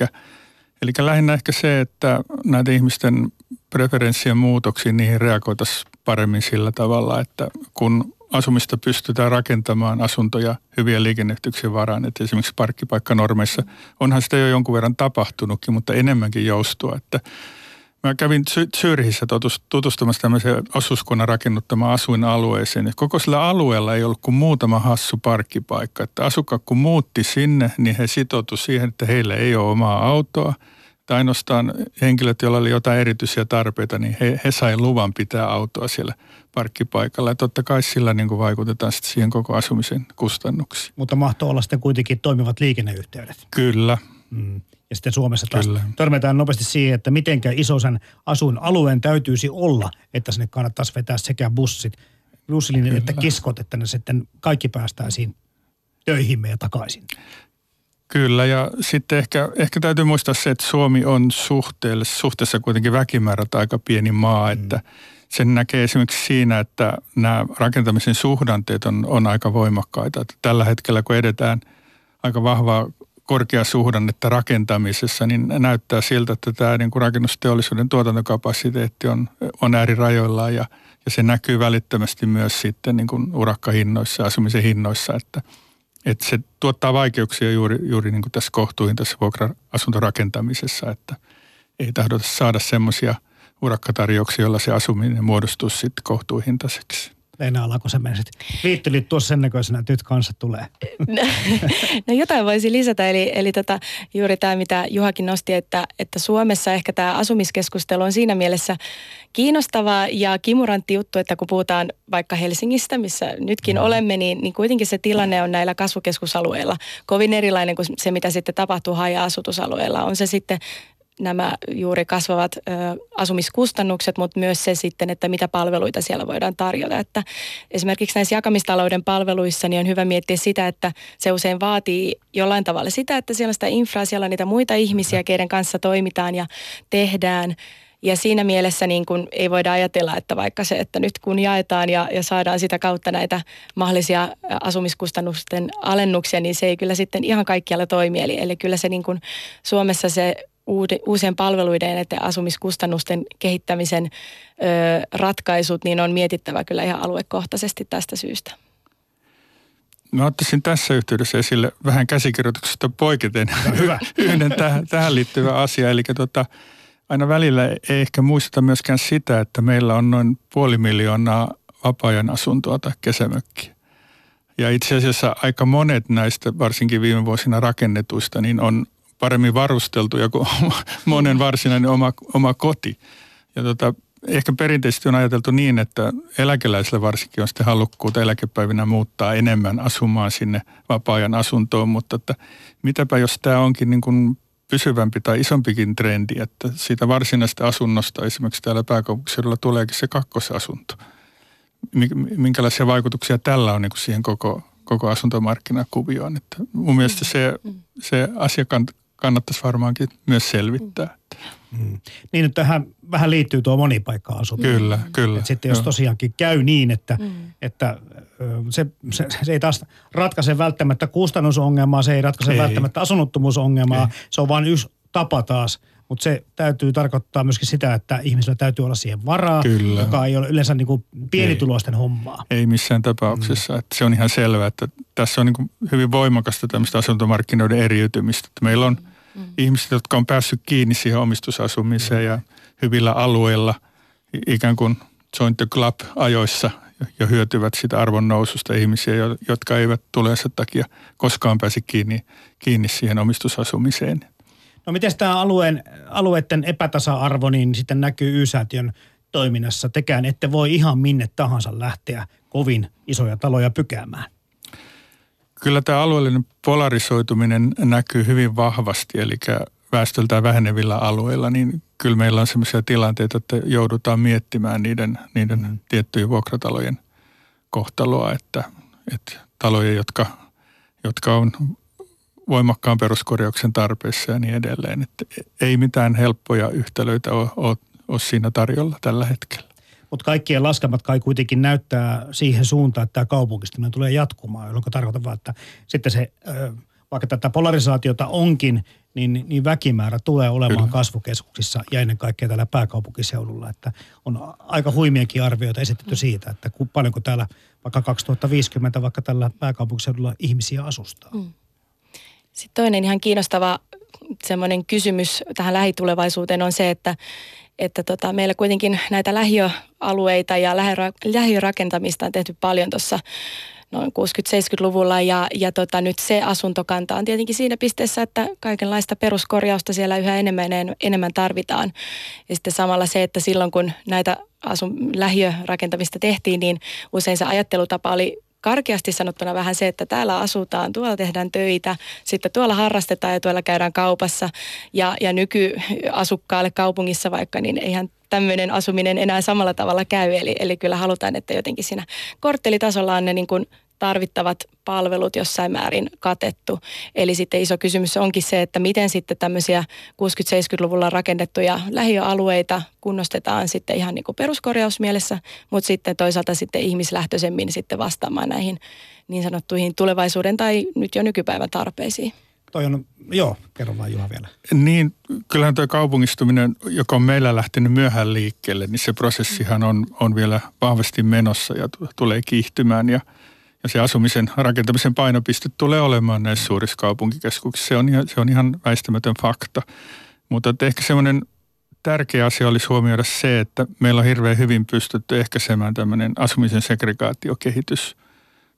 eli lähinnä ehkä se, että näitä ihmisten preferenssien muutoksiin, niihin reagoitaisiin paremmin sillä tavalla, että kun asumista pystytään rakentamaan asuntoja hyvien liikenneyhteyksien varaan. Että esimerkiksi parkkipaikkanormeissa onhan sitä jo jonkun verran tapahtunutkin, mutta enemmänkin joustua. Että mä kävin Syrhissä tutustumassa tämmöiseen osuuskunnan rakennuttamaan asuinalueeseen. Koko sillä alueella ei ollut kuin muutama hassu parkkipaikka. Että asukkaat kun muutti sinne, niin he sitoutu siihen, että heillä ei ole omaa autoa – Että ainoastaan henkilöt, joilla oli jotain erityisiä tarpeita, niin he, he sai luvan pitää autoa siellä parkkipaikalla. Ja totta kai sillä niin kuin vaikutetaan sitten siihen koko asumisen kustannuksiin. Mutta mahtoo olla sitten kuitenkin toimivat liikenneyhteydet. Kyllä. Mm. Ja sitten Suomessa taas Kyllä. törmätään nopeasti siihen, että mitenkä isoisen asuinalueen täytyisi olla, että sinne kannattaisi vetää sekä bussit, bussilinjat että kiskot, että ne sitten kaikki päästäisiin töihimme ja takaisin. Kyllä ja sitten ehkä, ehkä täytyy muistaa se, että Suomi on suhteessa kuitenkin väkimäärät aika pieni maa, mm. että sen näkee esimerkiksi siinä, että nämä rakentamisen suhdanteet on, on aika voimakkaita. Että tällä hetkellä kun edetään aika vahvaa korkeasuhdannetta rakentamisessa, niin näyttää siltä, että tämä niin kuin rakennusteollisuuden tuotantokapasiteetti on, on äärirajoillaan ja, ja se näkyy välittömästi myös sitten niin kuin urakkahinnoissa, asumisen hinnoissa, että, että se tuottaa vaikeuksia juuri, juuri niin kuin tässä kohtuuhintaisessa vuokra-asuntorakentamisessa, että ei tahdota saada semmoisia urakkatarjouksia, joilla se asuminen muodostuu sitten kohtuuhintaiseksi. Leena Alakosen viittelit tuossa sen näköisenä, että nyt kanssa tulee. No, no jotain voisi lisätä, eli, eli tota, juuri tämä, mitä Juhakin nosti, että, että Suomessa ehkä tämä asumiskeskustelu on siinä mielessä kiinnostava ja kimurantti juttu, että kun puhutaan vaikka Helsingistä, missä nytkin mm. olemme, niin, niin kuitenkin se tilanne on näillä kasvukeskusalueilla kovin erilainen kuin se, mitä sitten tapahtuu haja-asutusalueilla. On se sitten nämä juuri kasvavat ö, asumiskustannukset, mutta myös se sitten, että mitä palveluita siellä voidaan tarjota. Että esimerkiksi näissä jakamistalouden palveluissa niin on hyvä miettiä sitä, että se usein vaatii jollain tavalla sitä, että siellä on sitä infraa, siellä on niitä muita ihmisiä, keiden kanssa toimitaan ja tehdään. Ja siinä mielessä niin kun ei voida ajatella, että vaikka se, että nyt kun jaetaan ja, ja saadaan sitä kautta näitä mahdollisia asumiskustannusten alennuksia, niin se ei kyllä sitten ihan kaikkialla toimi. Eli, eli kyllä se niin kun Suomessa se uusien palveluiden ja asumiskustannusten kehittämisen ö, ratkaisut, niin on mietittävä kyllä ihan aluekohtaisesti tästä syystä. Mä ottaisin tässä yhteydessä esille vähän käsikirjoituksesta poiketen Hyvä. *laughs* yhden tähän, tähän liittyvä asia. Eli tota, aina välillä ei ehkä muisteta myöskään sitä, että meillä on noin puoli miljoonaa vapaa-ajan asuntoa tai kesämökkiä. Ja itse asiassa aika monet näistä, varsinkin viime vuosina rakennetuista, niin on paremmin varusteltuja kuin *laughs* monen varsinainen oma, oma koti. Ja tota, ehkä perinteisesti on ajateltu niin, että eläkeläisille varsinkin on sitten halukkuutta eläkepäivinä muuttaa enemmän asumaan sinne vapaa-ajan asuntoon, mutta että mitäpä jos tämä onkin niin kuin pysyvämpi tai isompikin trendi, että siitä varsinaisesta asunnosta esimerkiksi täällä pääkaupunkiseudulla tuleekin se kakkosasunto. Minkälaisia vaikutuksia tällä on niin kuin siihen koko, koko asuntomarkkinakuvioon. Että mun mielestä se, se asia kannattaisi varmaankin myös selvittää. Mm. Niin, että tähän vähän liittyy tuo monipaikka-asunto. Kyllä, kyllä. Et sitten jos tosiaankin käy niin, että, mm. että se, se, se ei taas ratkaise välttämättä kustannusongelmaa, se ei ratkaise ei. välttämättä asunnottomuusongelmaa, ei. se on vain yksi tapa taas mutta se täytyy tarkoittaa myöskin sitä, että ihmisillä täytyy olla siihen varaa, Kyllä. joka ei ole yleensä niin kuin pienituloisten ei. hommaa. Ei missään tapauksessa. Mm. Että se on ihan selvää, että tässä on niin kuin hyvin voimakasta tämmöistä asuntomarkkinoiden eriytymistä. Että meillä on mm. Ihmiset, jotka on päässyt kiinni siihen omistusasumiseen mm. ja hyvillä alueilla ikään kuin join the club ajoissa ja hyötyvät sitä arvon noususta ihmisiä, jotka eivät tuleessa takia koskaan pääse kiinni, kiinni siihen omistusasumiseen. No miten tämä alueen, alueiden epätasa-arvo niin sitten näkyy Y-säätiön toiminnassa? Tekään ette voi ihan minne tahansa lähteä kovin isoja taloja pykäämään. Kyllä tämä alueellinen polarisoituminen näkyy hyvin vahvasti, eli väestöltään vähenevillä alueilla, niin kyllä meillä on sellaisia tilanteita, että joudutaan miettimään niiden, niiden mm. tiettyjen vuokratalojen kohtaloa, että, että taloja, jotka, jotka on voimakkaan peruskorjauksen tarpeessa ja niin edelleen. Että ei mitään helppoja yhtälöitä ole, ole, ole siinä tarjolla tällä hetkellä. Mutta kaikkien laskelmat kai kuitenkin näyttää siihen suuntaan, että tämä kaupunkistuminen tulee jatkumaan, jolloin tarkoitan vaan, että sitten se, vaikka tätä polarisaatiota onkin, niin, niin väkimäärä tulee olemaan Kyllä. kasvukeskuksissa ja ennen kaikkea täällä pääkaupunkiseudulla. Että on aika huimiakin arvioita esitetty siitä, että paljonko täällä vaikka 2050 vaikka tällä pääkaupunkiseudulla ihmisiä asustaa. Mm. Sitten toinen ihan kiinnostava semmoinen kysymys tähän lähitulevaisuuteen on se, että, että tota, meillä kuitenkin näitä lähiöalueita ja lähirakentamista on tehty paljon tuossa noin 60-70-luvulla ja, ja tota, nyt se asuntokanta on tietenkin siinä pisteessä, että kaikenlaista peruskorjausta siellä yhä enemmän, enemmän tarvitaan. Ja sitten samalla se, että silloin kun näitä asun, lähiörakentamista tehtiin, niin usein se ajattelutapa oli karkeasti sanottuna vähän se, että täällä asutaan, tuolla tehdään töitä, sitten tuolla harrastetaan ja tuolla käydään kaupassa. Ja, ja nykyasukkaalle kaupungissa vaikka, niin eihän tämmöinen asuminen enää samalla tavalla käy. Eli, eli kyllä halutaan, että jotenkin siinä korttelitasolla on ne niin kuin tarvittavat palvelut jossain määrin katettu. Eli sitten iso kysymys onkin se, että miten sitten tämmöisiä 60-70-luvulla rakennettuja lähiöalueita kunnostetaan sitten ihan niin kuin peruskorjausmielessä, mutta sitten toisaalta sitten ihmislähtöisemmin sitten vastaamaan näihin niin sanottuihin tulevaisuuden tai nyt jo nykypäivän tarpeisiin. Toi on, joo, kerro vaan Juha vielä. Niin, kyllähän tuo kaupungistuminen, joka on meillä lähtenyt myöhään liikkeelle, niin se prosessihan on, on vielä vahvasti menossa ja t- tulee kiihtymään ja – ja se asumisen rakentamisen painopiste tulee olemaan näissä suurissa kaupunkikeskuksissa. Se on ihan, se on ihan väistämätön fakta. Mutta ehkä semmoinen tärkeä asia olisi huomioida se, että meillä on hirveän hyvin pystytty ehkäisemään tämmöinen asumisen segregaatiokehitys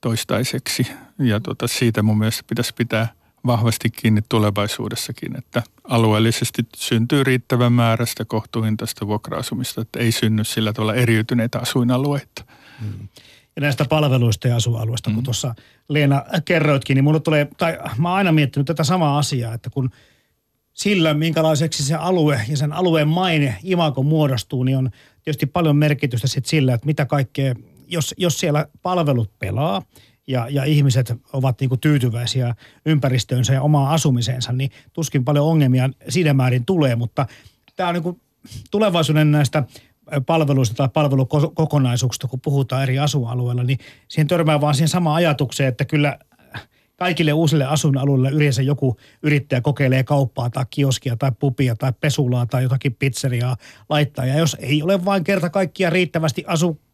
toistaiseksi. Ja tuota, siitä mun mielestä pitäisi pitää vahvasti kiinni tulevaisuudessakin, että alueellisesti syntyy riittävän määrästä kohtuuhintaista vuokra-asumista, että ei synny sillä tavalla eriytyneitä asuinalueita. Hmm ja näistä palveluista ja asualueista, mm. kun tuossa Leena kerroitkin, niin mulle tulee, tai mä oon aina miettinyt tätä samaa asiaa, että kun sillä, minkälaiseksi se alue ja sen alueen maine, imako muodostuu, niin on tietysti paljon merkitystä sit sillä, että mitä kaikkea, jos, jos siellä palvelut pelaa ja, ja ihmiset ovat niinku tyytyväisiä ympäristöönsä ja omaan asumiseensa, niin tuskin paljon ongelmia siinä määrin tulee, mutta tämä on niinku tulevaisuuden näistä palveluista tai palvelukokonaisuuksista, kun puhutaan eri asualueilla, niin siihen törmää vaan siihen samaan ajatukseen, että kyllä kaikille uusille asuinalueille yleensä joku yrittäjä kokeilee kauppaa tai kioskia tai pupia tai pesulaa tai jotakin pizzeriaa laittaa. Ja jos ei ole vain kerta kaikkia riittävästi asukkaita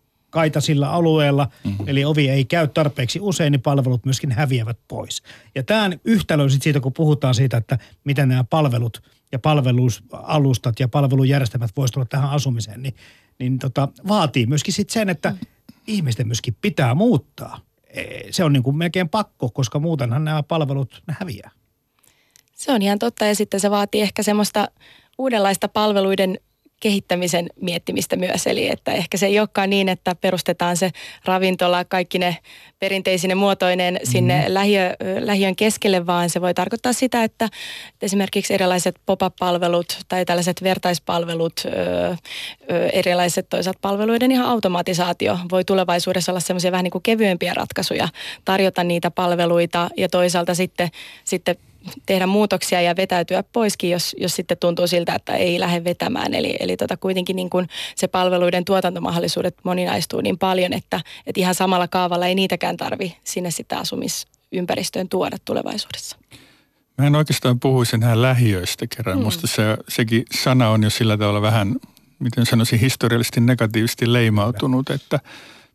sillä alueella, mm-hmm. eli ovi ei käy tarpeeksi usein, niin palvelut myöskin häviävät pois. Ja tämä yhtälö sitten siitä, kun puhutaan siitä, että miten nämä palvelut – ja palvelusalustat ja palvelujärjestelmät voisivat tulla tähän asumiseen, niin, niin tota, vaatii myöskin sit sen, että mm. ihmisten myöskin pitää muuttaa. E, se on niin kuin melkein pakko, koska muutenhan nämä palvelut ne häviää. Se on ihan totta ja sitten se vaatii ehkä semmoista uudenlaista palveluiden kehittämisen miettimistä myös. Eli että ehkä se ei olekaan niin, että perustetaan se ravintola kaikki ne perinteisine muotoinen sinne mm-hmm. lähiö, lähiön keskelle, vaan se voi tarkoittaa sitä, että esimerkiksi erilaiset pop-up-palvelut tai tällaiset vertaispalvelut, erilaiset toisaalta palveluiden ihan automatisaatio voi tulevaisuudessa olla semmoisia vähän niin kuin kevyempiä ratkaisuja, tarjota niitä palveluita ja toisaalta sitten, sitten tehdä muutoksia ja vetäytyä poiskin, jos, jos sitten tuntuu siltä, että ei lähde vetämään. Eli, eli tota kuitenkin niin kuin se palveluiden tuotantomahdollisuudet moninaistuu niin paljon, että, että ihan samalla kaavalla ei niitäkään tarvi sinne sitä asumisympäristöön tuoda tulevaisuudessa. Mä en oikeastaan puhuisi enää lähiöistä kerran. Mm. Musta se, sekin sana on jo sillä tavalla vähän, miten sanoisin, historiallisesti negatiivisesti leimautunut, että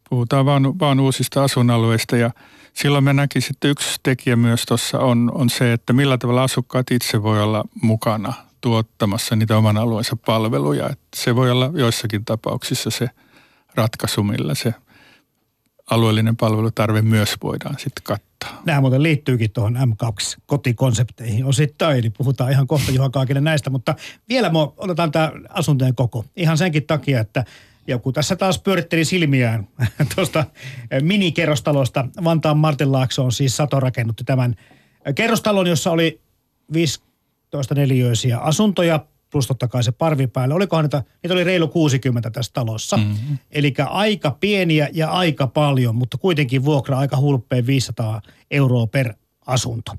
puhutaan vaan, vaan uusista asuinalueista ja – silloin mä näkisin, että yksi tekijä myös tuossa on, on se, että millä tavalla asukkaat itse voi olla mukana tuottamassa niitä oman alueensa palveluja. Että se voi olla joissakin tapauksissa se ratkaisu, millä se alueellinen palvelutarve myös voidaan sitten kattaa. Nämä muuten liittyykin tuohon M2-kotikonsepteihin osittain, eli puhutaan ihan kohta Juha Kaakinen näistä, mutta vielä me otetaan tämä asuntojen koko. Ihan senkin takia, että joku tässä taas pyöritteli silmiään *laughs* tuosta eh, minikerrostalosta. Vantaan Martinlaakso on siis Sato rakennutti tämän kerrostalon, jossa oli 15 neliöisiä asuntoja plus totta kai se parvi päälle. Olikohan niitä, niitä oli reilu 60 tässä talossa. Mm-hmm. Eli aika pieniä ja aika paljon, mutta kuitenkin vuokra aika hulppeen 500 euroa per asunto.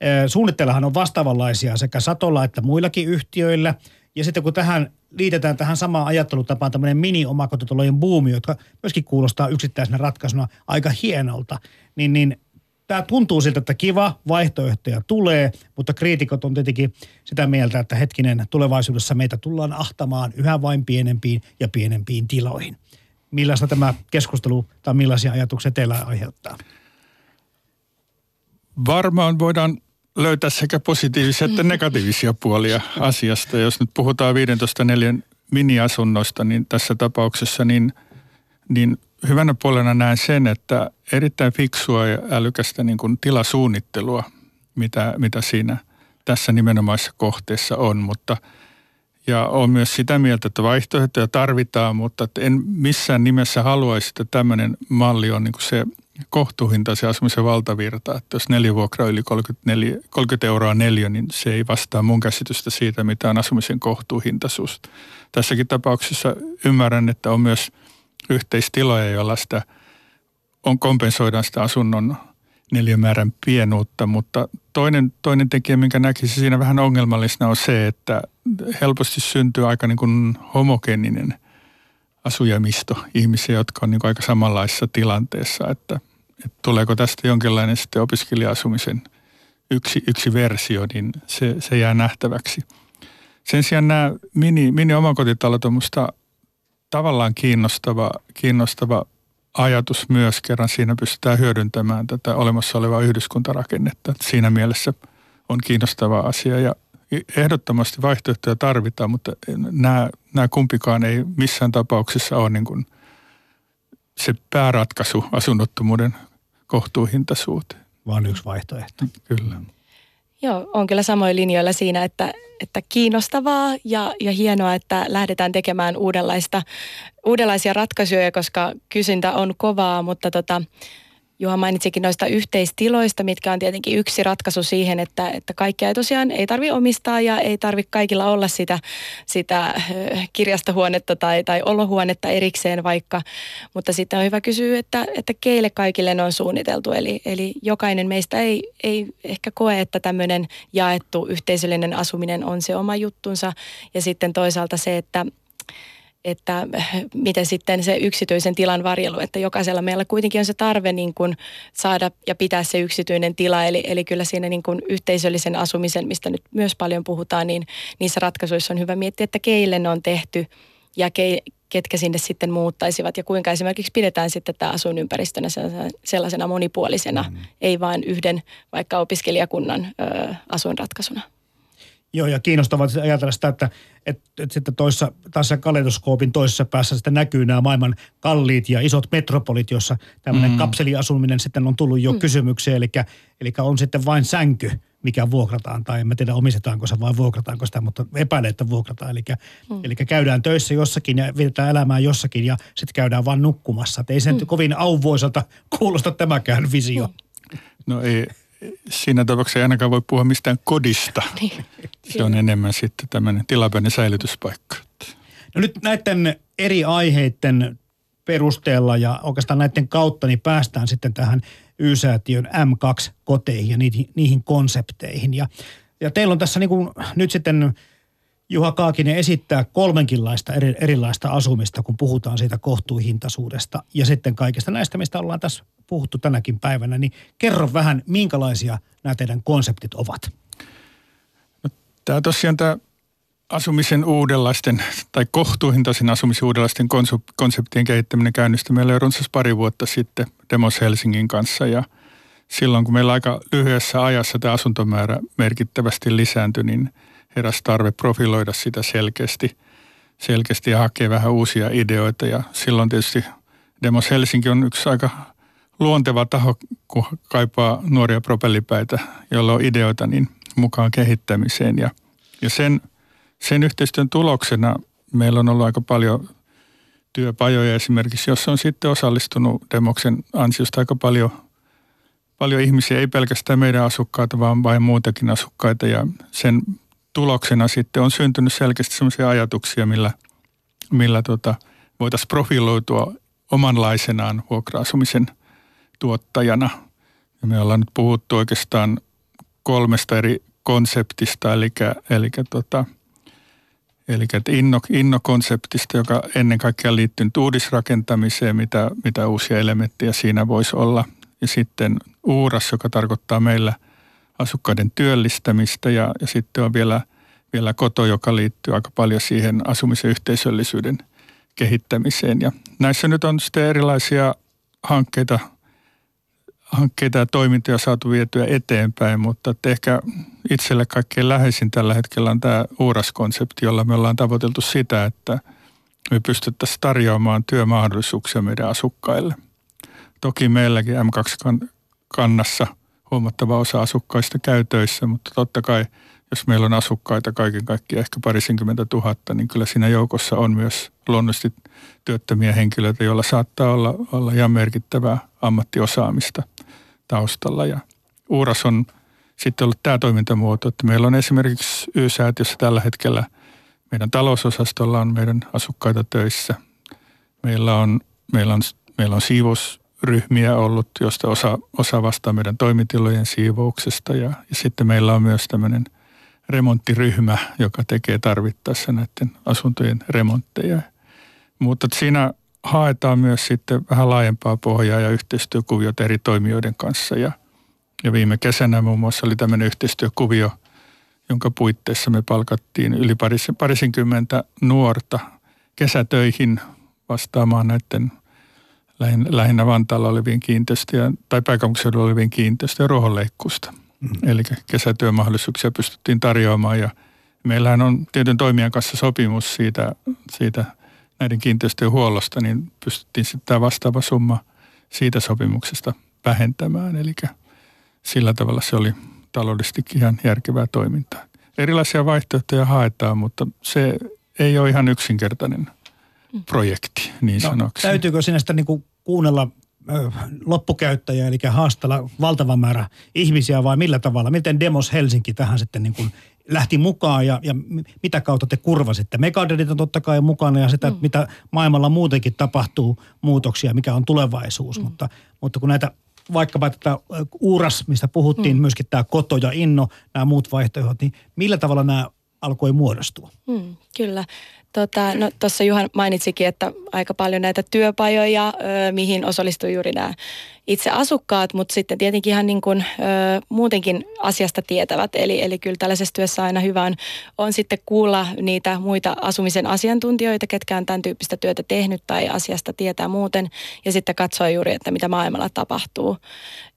Eh, suunnittellahan on vastaavanlaisia sekä Satolla että muillakin yhtiöillä – ja sitten kun tähän liitetään tähän samaan ajattelutapaan tämmöinen mini-omakotitalojen buumi, jotka myöskin kuulostaa yksittäisenä ratkaisuna aika hienolta, niin, niin tämä tuntuu siltä, että kiva, vaihtoehtoja tulee, mutta kriitikot on tietenkin sitä mieltä, että hetkinen, tulevaisuudessa meitä tullaan ahtamaan yhä vain pienempiin ja pienempiin tiloihin. Millaista tämä keskustelu tai millaisia ajatuksia teillä aiheuttaa? Varmaan voidaan löytää sekä positiivisia että negatiivisia puolia asiasta. Jos nyt puhutaan 15 neljän miniasunnoista, niin tässä tapauksessa niin, niin hyvänä puolena näen sen, että erittäin fiksua ja älykästä niin kuin tilasuunnittelua, mitä, mitä siinä tässä nimenomaisessa kohteessa on, mutta ja on myös sitä mieltä, että vaihtoehtoja tarvitaan, mutta en missään nimessä haluaisi, että tämmöinen malli on niin kuin se kohtuuhintaisen asumisen valtavirta. Että jos neljä vuokra yli 34, 30 euroa neljä, niin se ei vastaa mun käsitystä siitä, mitä on asumisen kohtuuhintaisuus. Tässäkin tapauksessa ymmärrän, että on myös yhteistiloja, joilla sitä on kompensoidaan sitä asunnon neliömäärän pienuutta, mutta toinen, toinen tekijä, minkä näkisi siinä vähän ongelmallisena on se, että helposti syntyy aika niin kuin homogeeninen asujamisto ihmisiä, jotka on niin kuin aika samanlaisessa tilanteessa, että, että tuleeko tästä jonkinlainen sitten opiskelija-asumisen yksi, yksi versio, niin se, se jää nähtäväksi. Sen sijaan nämä mini, mini-omakotitalot on minusta tavallaan kiinnostava, kiinnostava ajatus myös, kerran siinä pystytään hyödyntämään tätä olemassa olevaa yhdyskuntarakennetta. Siinä mielessä on kiinnostava asia ja ehdottomasti vaihtoehtoja tarvitaan, mutta nämä, nämä kumpikaan ei missään tapauksessa ole niin kuin se pääratkaisu asunnottomuuden kohtuuhintaisuuteen. Vaan yksi vaihtoehto. Kyllä. Joo, on kyllä samoin linjoilla siinä, että, että kiinnostavaa ja, ja hienoa, että lähdetään tekemään uudenlaista, uudenlaisia ratkaisuja, koska kysyntä on kovaa, mutta tota, Juha mainitsikin noista yhteistiloista, mitkä on tietenkin yksi ratkaisu siihen, että, että kaikkea ei tosiaan ei tarvi omistaa ja ei tarvi kaikilla olla sitä, sitä kirjastohuonetta tai, tai olohuonetta erikseen vaikka. Mutta sitten on hyvä kysyä, että, että keille kaikille ne on suunniteltu. Eli, eli jokainen meistä ei, ei ehkä koe, että tämmöinen jaettu yhteisöllinen asuminen on se oma juttunsa. Ja sitten toisaalta se, että että miten sitten se yksityisen tilan varjelu, että jokaisella meillä kuitenkin on se tarve niin kuin saada ja pitää se yksityinen tila, eli, eli kyllä siinä niin kuin yhteisöllisen asumisen, mistä nyt myös paljon puhutaan, niin niissä ratkaisuissa on hyvä miettiä, että keille ne on tehty ja ke, ketkä sinne sitten muuttaisivat ja kuinka esimerkiksi pidetään sitten tämä asuinympäristönä sellaisena monipuolisena, mm. ei vain yhden vaikka opiskelijakunnan ö, asuinratkaisuna. Joo, ja kiinnostavaa ajatella sitä, että, että, että sitten toissa, tässä kaleidoskoopin toisessa päässä sitten näkyy nämä maailman kalliit ja isot metropolit, jossa tämmöinen mm. kapseliasuminen sitten on tullut jo mm. kysymykseen, eli, eli on sitten vain sänky, mikä vuokrataan, tai en mä tiedä omistetaanko se vai vuokrataanko sitä, mutta epäilen, että vuokrataan. Eli, mm. eli käydään töissä jossakin ja vietetään elämää jossakin ja sitten käydään vain nukkumassa. Et ei sen mm. kovin auvoisalta kuulosta tämäkään visio. Mm. No ei, siinä tapauksessa ei ainakaan voi puhua mistään kodista. *laughs* Niin. Se on enemmän sitten tämmöinen tilapäinen säilytyspaikka. No nyt näiden eri aiheiden perusteella ja oikeastaan näiden kautta niin päästään sitten tähän Y-säätiön M2-koteihin ja niihin, niihin konsepteihin. Ja, ja teillä on tässä niin kuin nyt sitten Juha Kaakinen esittää kolmenkinlaista eri, erilaista asumista, kun puhutaan siitä kohtuuhintaisuudesta ja sitten kaikista näistä, mistä ollaan tässä puhuttu tänäkin päivänä, niin kerro vähän, minkälaisia nämä teidän konseptit ovat? Tämä tosiaan tämä asumisen uudenlaisten tai kohtuuhintaisen asumisen uudenlaisten konseptien kehittäminen käynnistyi meillä jo runsas pari vuotta sitten Demos Helsingin kanssa. Ja silloin kun meillä aika lyhyessä ajassa tämä asuntomäärä merkittävästi lisääntyi, niin heräsi tarve profiloida sitä selkeästi, selkeästi ja hakea vähän uusia ideoita. Ja silloin tietysti Demos Helsinki on yksi aika luonteva taho, kun kaipaa nuoria propellipäitä, joilla on ideoita niin mukaan kehittämiseen. Ja, ja sen, sen yhteistyön tuloksena meillä on ollut aika paljon työpajoja esimerkiksi, jossa on sitten osallistunut Demoksen ansiosta aika paljon, paljon ihmisiä, ei pelkästään meidän asukkaita, vaan vain muitakin asukkaita. Ja sen tuloksena sitten on syntynyt selkeästi sellaisia ajatuksia, millä, millä tota, voitaisiin profiloitua omanlaisenaan vuokra-asumisen – tuottajana. Ja me ollaan nyt puhuttu oikeastaan kolmesta eri konseptista, eli, eli, tota, eli inno, innokonseptista, joka ennen kaikkea liittyy nyt uudisrakentamiseen, mitä, mitä uusia elementtejä siinä voisi olla. Ja sitten uuras, joka tarkoittaa meillä asukkaiden työllistämistä ja, ja sitten on vielä, vielä koto, joka liittyy aika paljon siihen asumisen yhteisöllisyyden kehittämiseen. Ja näissä nyt on sitten erilaisia hankkeita – hankkeita ja toimintoja saatu vietyä eteenpäin, mutta ehkä itselle kaikkein läheisin tällä hetkellä on tämä Uuras-konsepti, jolla me ollaan tavoiteltu sitä, että me pystyttäisiin tarjoamaan työmahdollisuuksia meidän asukkaille. Toki meilläkin M2-kannassa huomattava osa asukkaista käy töissä, mutta totta kai jos meillä on asukkaita kaiken kaikkiaan ehkä parisenkymmentä tuhatta, niin kyllä siinä joukossa on myös luonnollisesti työttömiä henkilöitä, joilla saattaa olla, olla ihan merkittävää ammattiosaamista taustalla. Ja Uuras on sitten ollut tämä toimintamuoto, että meillä on esimerkiksi Y-säätiössä tällä hetkellä meidän talousosastolla on meidän asukkaita töissä. Meillä on, meillä on, meillä on siivousryhmiä ollut, joista osa, osa vastaa meidän toimitilojen siivouksesta ja, ja sitten meillä on myös tämmöinen remonttiryhmä, joka tekee tarvittaessa näiden asuntojen remontteja. Mutta siinä haetaan myös sitten vähän laajempaa pohjaa ja yhteistyökuviota eri toimijoiden kanssa ja – ja viime kesänä muun muassa oli tämmöinen yhteistyökuvio, jonka puitteissa me palkattiin yli parisenkymmentä nuorta kesätöihin vastaamaan näiden lähinnä Vantaalla olevien kiinteistöjen tai pääkaupunkiseudulla olevien kiinteistöjen ruohonleikkuusta. Mm. Eli kesätyömahdollisuuksia pystyttiin tarjoamaan ja meillähän on tietyn toimijan kanssa sopimus siitä, siitä näiden kiinteistöjen huollosta, niin pystyttiin sitten tämä vastaava summa siitä sopimuksesta vähentämään. Eli sillä tavalla se oli taloudellisesti ihan järkevää toimintaa. Erilaisia vaihtoehtoja haetaan, mutta se ei ole ihan yksinkertainen mm. projekti, niin no, sanoksi. Täytyykö sinä sitä niin kuin kuunnella loppukäyttäjä, eli haastella valtava määrä ihmisiä vai millä tavalla? Miten Demos Helsinki tähän sitten niin kuin lähti mukaan ja, ja mitä kautta te kurvasitte? Megadedit on totta kai mukana ja sitä, mm. mitä maailmalla muutenkin tapahtuu muutoksia, mikä on tulevaisuus, mm. mutta, mutta kun näitä vaikkapa tätä Uuras, mistä puhuttiin, mm. myöskin tämä Koto ja Inno, nämä muut vaihtoehdot, niin millä tavalla nämä alkoi muodostua? Mm, kyllä. Tota, no Juhan mainitsikin, että aika paljon näitä työpajoja, ö, mihin osallistui juuri nämä itse asukkaat, mutta sitten tietenkin ihan niin kuin, ö, muutenkin asiasta tietävät. Eli, eli kyllä tällaisessa työssä aina hyvä on, on sitten kuulla niitä muita asumisen asiantuntijoita, ketkä on tämän tyyppistä työtä tehnyt tai asiasta tietää muuten ja sitten katsoa juuri, että mitä maailmalla tapahtuu.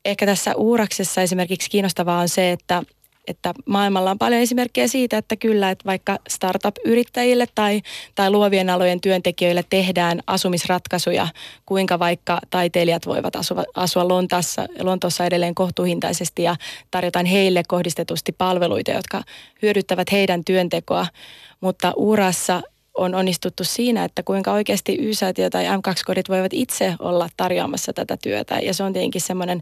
Ehkä tässä uuraksessa esimerkiksi kiinnostavaa on se, että että maailmalla on paljon esimerkkejä siitä, että kyllä, että vaikka startup-yrittäjille tai, tai luovien alojen työntekijöille tehdään asumisratkaisuja, kuinka vaikka taiteilijat voivat asua, asua Lontassa, Lontoossa edelleen kohtuuhintaisesti ja tarjotaan heille kohdistetusti palveluita, jotka hyödyttävät heidän työntekoa. Mutta Uurassa on onnistuttu siinä, että kuinka oikeasti y tai M2-kodit voivat itse olla tarjoamassa tätä työtä. Ja se on tietenkin semmoinen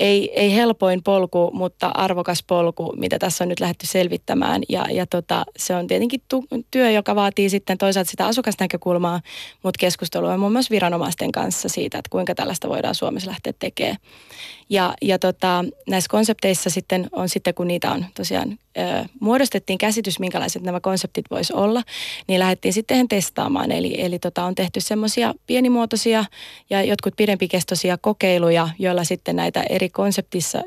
ei, ei helpoin polku, mutta arvokas polku, mitä tässä on nyt lähdetty selvittämään. Ja, ja tota, se on tietenkin tu- työ, joka vaatii sitten toisaalta sitä asukasnäkökulmaa, mutta keskustelua muun muassa viranomaisten kanssa siitä, että kuinka tällaista voidaan Suomessa lähteä tekemään. Ja, ja tota, näissä konsepteissa sitten on sitten, kun niitä on tosiaan ö, muodostettiin käsitys, minkälaiset nämä konseptit voisi olla, niin lähdettiin sitten testaamaan. Eli, eli tota, on tehty semmoisia pienimuotoisia ja jotkut pidempikestoisia kokeiluja, joilla sitten näitä eri konseptissa,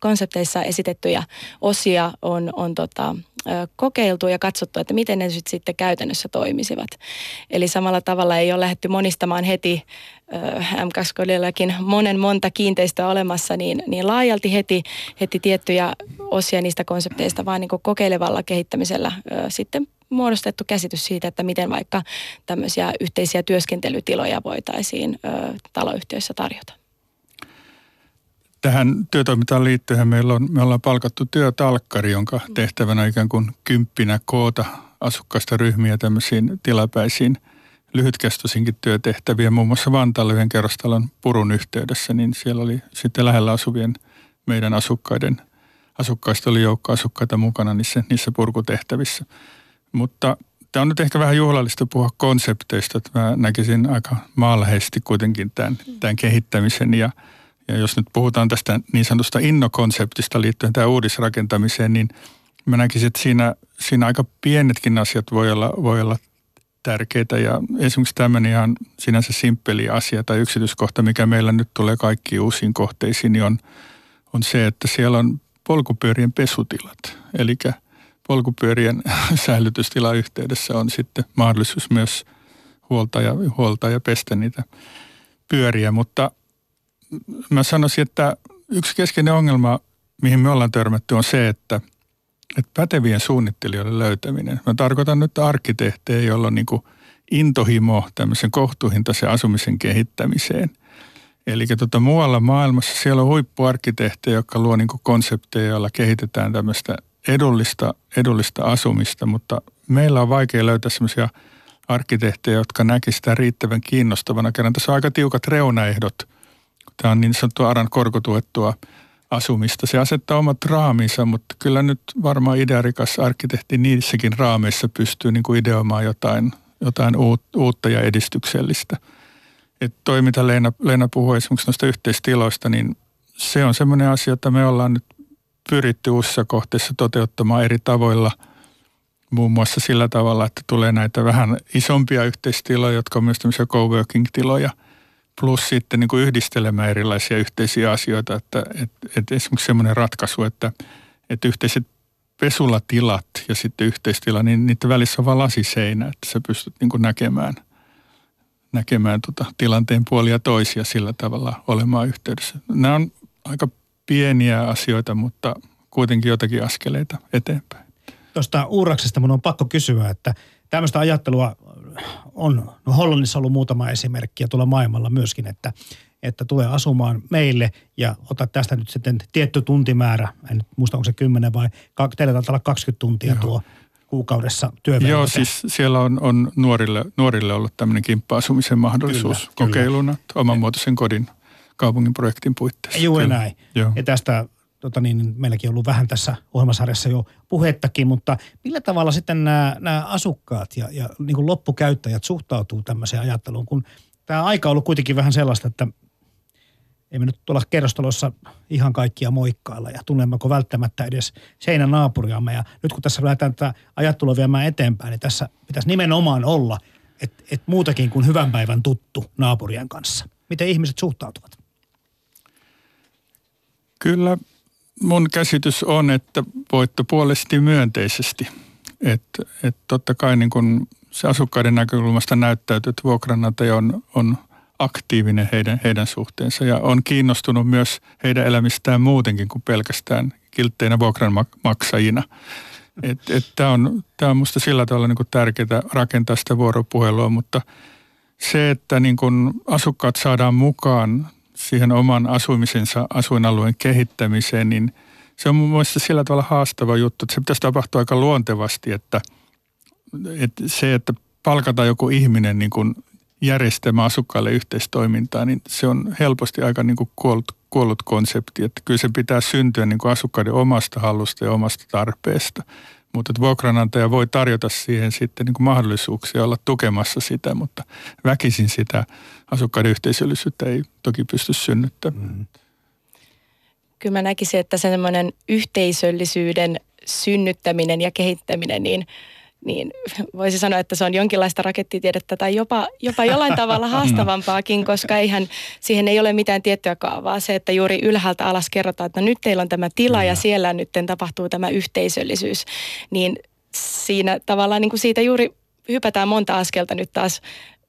konsepteissa esitettyjä osia on, on tota, kokeiltu ja katsottu, että miten ne sitten käytännössä toimisivat. Eli samalla tavalla ei ole lähdetty monistamaan heti m 2 monen monta kiinteistöä olemassa, niin, niin laajalti heti, heti tiettyjä osia niistä konsepteista, vaan niin kokeilevalla kehittämisellä sitten muodostettu käsitys siitä, että miten vaikka tämmöisiä yhteisiä työskentelytiloja voitaisiin ö, taloyhtiöissä tarjota. Tähän työtoimintaan liittyen meillä on, me ollaan palkattu työtalkkari, jonka tehtävänä ikään kuin kymppinä koota asukkaista ryhmiä tämmöisiin tilapäisiin lyhytkestoisinkin työtehtäviä. Muun muassa Vantaalla yhden kerrostalon purun yhteydessä, niin siellä oli sitten lähellä asuvien meidän asukkaiden, asukkaista oli joukko asukkaita mukana niissä, niissä purkutehtävissä. Mutta tämä on nyt ehkä vähän juhlallista puhua konsepteista, että mä näkisin aika maanläheisesti kuitenkin tämän, tämän kehittämisen ja – ja jos nyt puhutaan tästä niin sanotusta innokonseptista liittyen tähän uudisrakentamiseen, niin mä näkisin, että siinä, siinä aika pienetkin asiat voi olla, voi olla tärkeitä. Ja esimerkiksi tämmöinen ihan sinänsä simppeli asia tai yksityiskohta, mikä meillä nyt tulee kaikkiin uusiin kohteisiin, niin on, on se, että siellä on polkupyörien pesutilat. Eli polkupyörien *laughs* säilytystilan yhteydessä on sitten mahdollisuus myös huoltaa ja, huoltaa ja pestä niitä pyöriä, mutta – mä sanoisin, että yksi keskeinen ongelma, mihin me ollaan törmätty, on se, että, että pätevien suunnittelijoiden löytäminen. Mä tarkoitan nyt arkkitehtejä, joilla on niin kuin intohimo tämmöisen kohtuuhintaisen asumisen kehittämiseen. Eli tota, muualla maailmassa siellä on huippuarkkitehtejä, jotka luo niin konsepteja, joilla kehitetään tämmöistä edullista, edullista asumista, mutta meillä on vaikea löytää semmoisia arkkitehtejä, jotka näkisivät sitä riittävän kiinnostavana. Kerran tässä on aika tiukat reunaehdot. Tämä on niin sanottua ARAN korkotuettua asumista. Se asettaa omat raaminsa, mutta kyllä nyt varmaan idearikas arkkitehti niissäkin raameissa pystyy niin kuin ideoimaan jotain, jotain uutta ja edistyksellistä. Et toi, mitä Leena, Leena puhui esimerkiksi noista yhteistiloista, niin se on semmoinen asia, että me ollaan nyt pyritty uusissa kohteissa toteuttamaan eri tavoilla. Muun muassa sillä tavalla, että tulee näitä vähän isompia yhteistiloja, jotka on myös tämmöisiä coworking-tiloja – plus sitten niin kuin yhdistelemään erilaisia yhteisiä asioita, että, että, että esimerkiksi semmoinen ratkaisu, että, että yhteiset pesulatilat ja sitten yhteistila, niin niiden välissä on vain lasiseinä, että sä pystyt niin kuin näkemään, näkemään tota tilanteen puolia toisia sillä tavalla olemaan yhteydessä. Nämä on aika pieniä asioita, mutta kuitenkin jotakin askeleita eteenpäin. Tuosta Uuraksesta mun on pakko kysyä, että tämmöistä ajattelua on, no Hollannissa ollut muutama esimerkki ja tuolla maailmalla myöskin, että, että tulee asumaan meille ja ota tästä nyt sitten tietty tuntimäärä, en nyt muista onko se 10 vai teillä taitaa olla 20 tuntia Joo. tuo kuukaudessa työvelvoite. Joo, siis siellä on, on nuorille, nuorille ollut tämmöinen kimppa-asumisen mahdollisuus kyllä, kokeiluna kyllä. omanmuotoisen kodin kaupungin projektin puitteissa. Juuri näin. Joo. Ja tästä tota niin, meilläkin on ollut vähän tässä ohjelmasarjassa jo puhettakin, mutta millä tavalla sitten nämä, nämä asukkaat ja, ja niin kuin loppukäyttäjät suhtautuu tämmöiseen ajatteluun, kun tämä aika on ollut kuitenkin vähän sellaista, että ei me nyt tuolla kerrostalossa ihan kaikkia moikkailla ja tunnemmeko välttämättä edes seinän naapuriamme. Ja nyt kun tässä lähdetään tätä ajattelua viemään eteenpäin, niin tässä pitäisi nimenomaan olla, että et muutakin kuin hyvän päivän tuttu naapurien kanssa. Miten ihmiset suhtautuvat? Kyllä mun käsitys on, että voittopuolesti myönteisesti. Että et totta kai niin kun se asukkaiden näkökulmasta näyttäytyy, että vuokranantaja on, on aktiivinen heidän, heidän suhteensa ja on kiinnostunut myös heidän elämistään muutenkin kuin pelkästään kiltteinä vuokranmaksajina. Tämä on, on musta sillä tavalla niin tärkeää rakentaa sitä vuoropuhelua, mutta se, että niin kun asukkaat saadaan mukaan siihen oman asumisensa asuinalueen kehittämiseen, niin se on mun mielestä sillä tavalla haastava juttu, että se pitäisi tapahtua aika luontevasti, että, että se, että palkataan joku ihminen niin kuin järjestämään asukkaille yhteistoimintaa, niin se on helposti aika niin kuin kuollut, kuollut konsepti. Että kyllä se pitää syntyä niin kuin asukkaiden omasta halusta ja omasta tarpeesta. Mutta vuokranantaja voi tarjota siihen sitten niin kuin mahdollisuuksia olla tukemassa sitä, mutta väkisin sitä asukkaiden yhteisöllisyyttä ei toki pysty synnyttämään. Mm. Kyllä mä näkisin, että semmoinen yhteisöllisyyden synnyttäminen ja kehittäminen, niin niin voisi sanoa, että se on jonkinlaista rakettitiedettä tai jopa, jopa jollain tavalla *laughs* haastavampaakin, koska eihän, siihen ei ole mitään tiettyä kaavaa. Se, että juuri ylhäältä alas kerrotaan, että no nyt teillä on tämä tila ja siellä nyt tapahtuu tämä yhteisöllisyys, niin siinä tavallaan niin kuin siitä juuri hypätään monta askelta nyt taas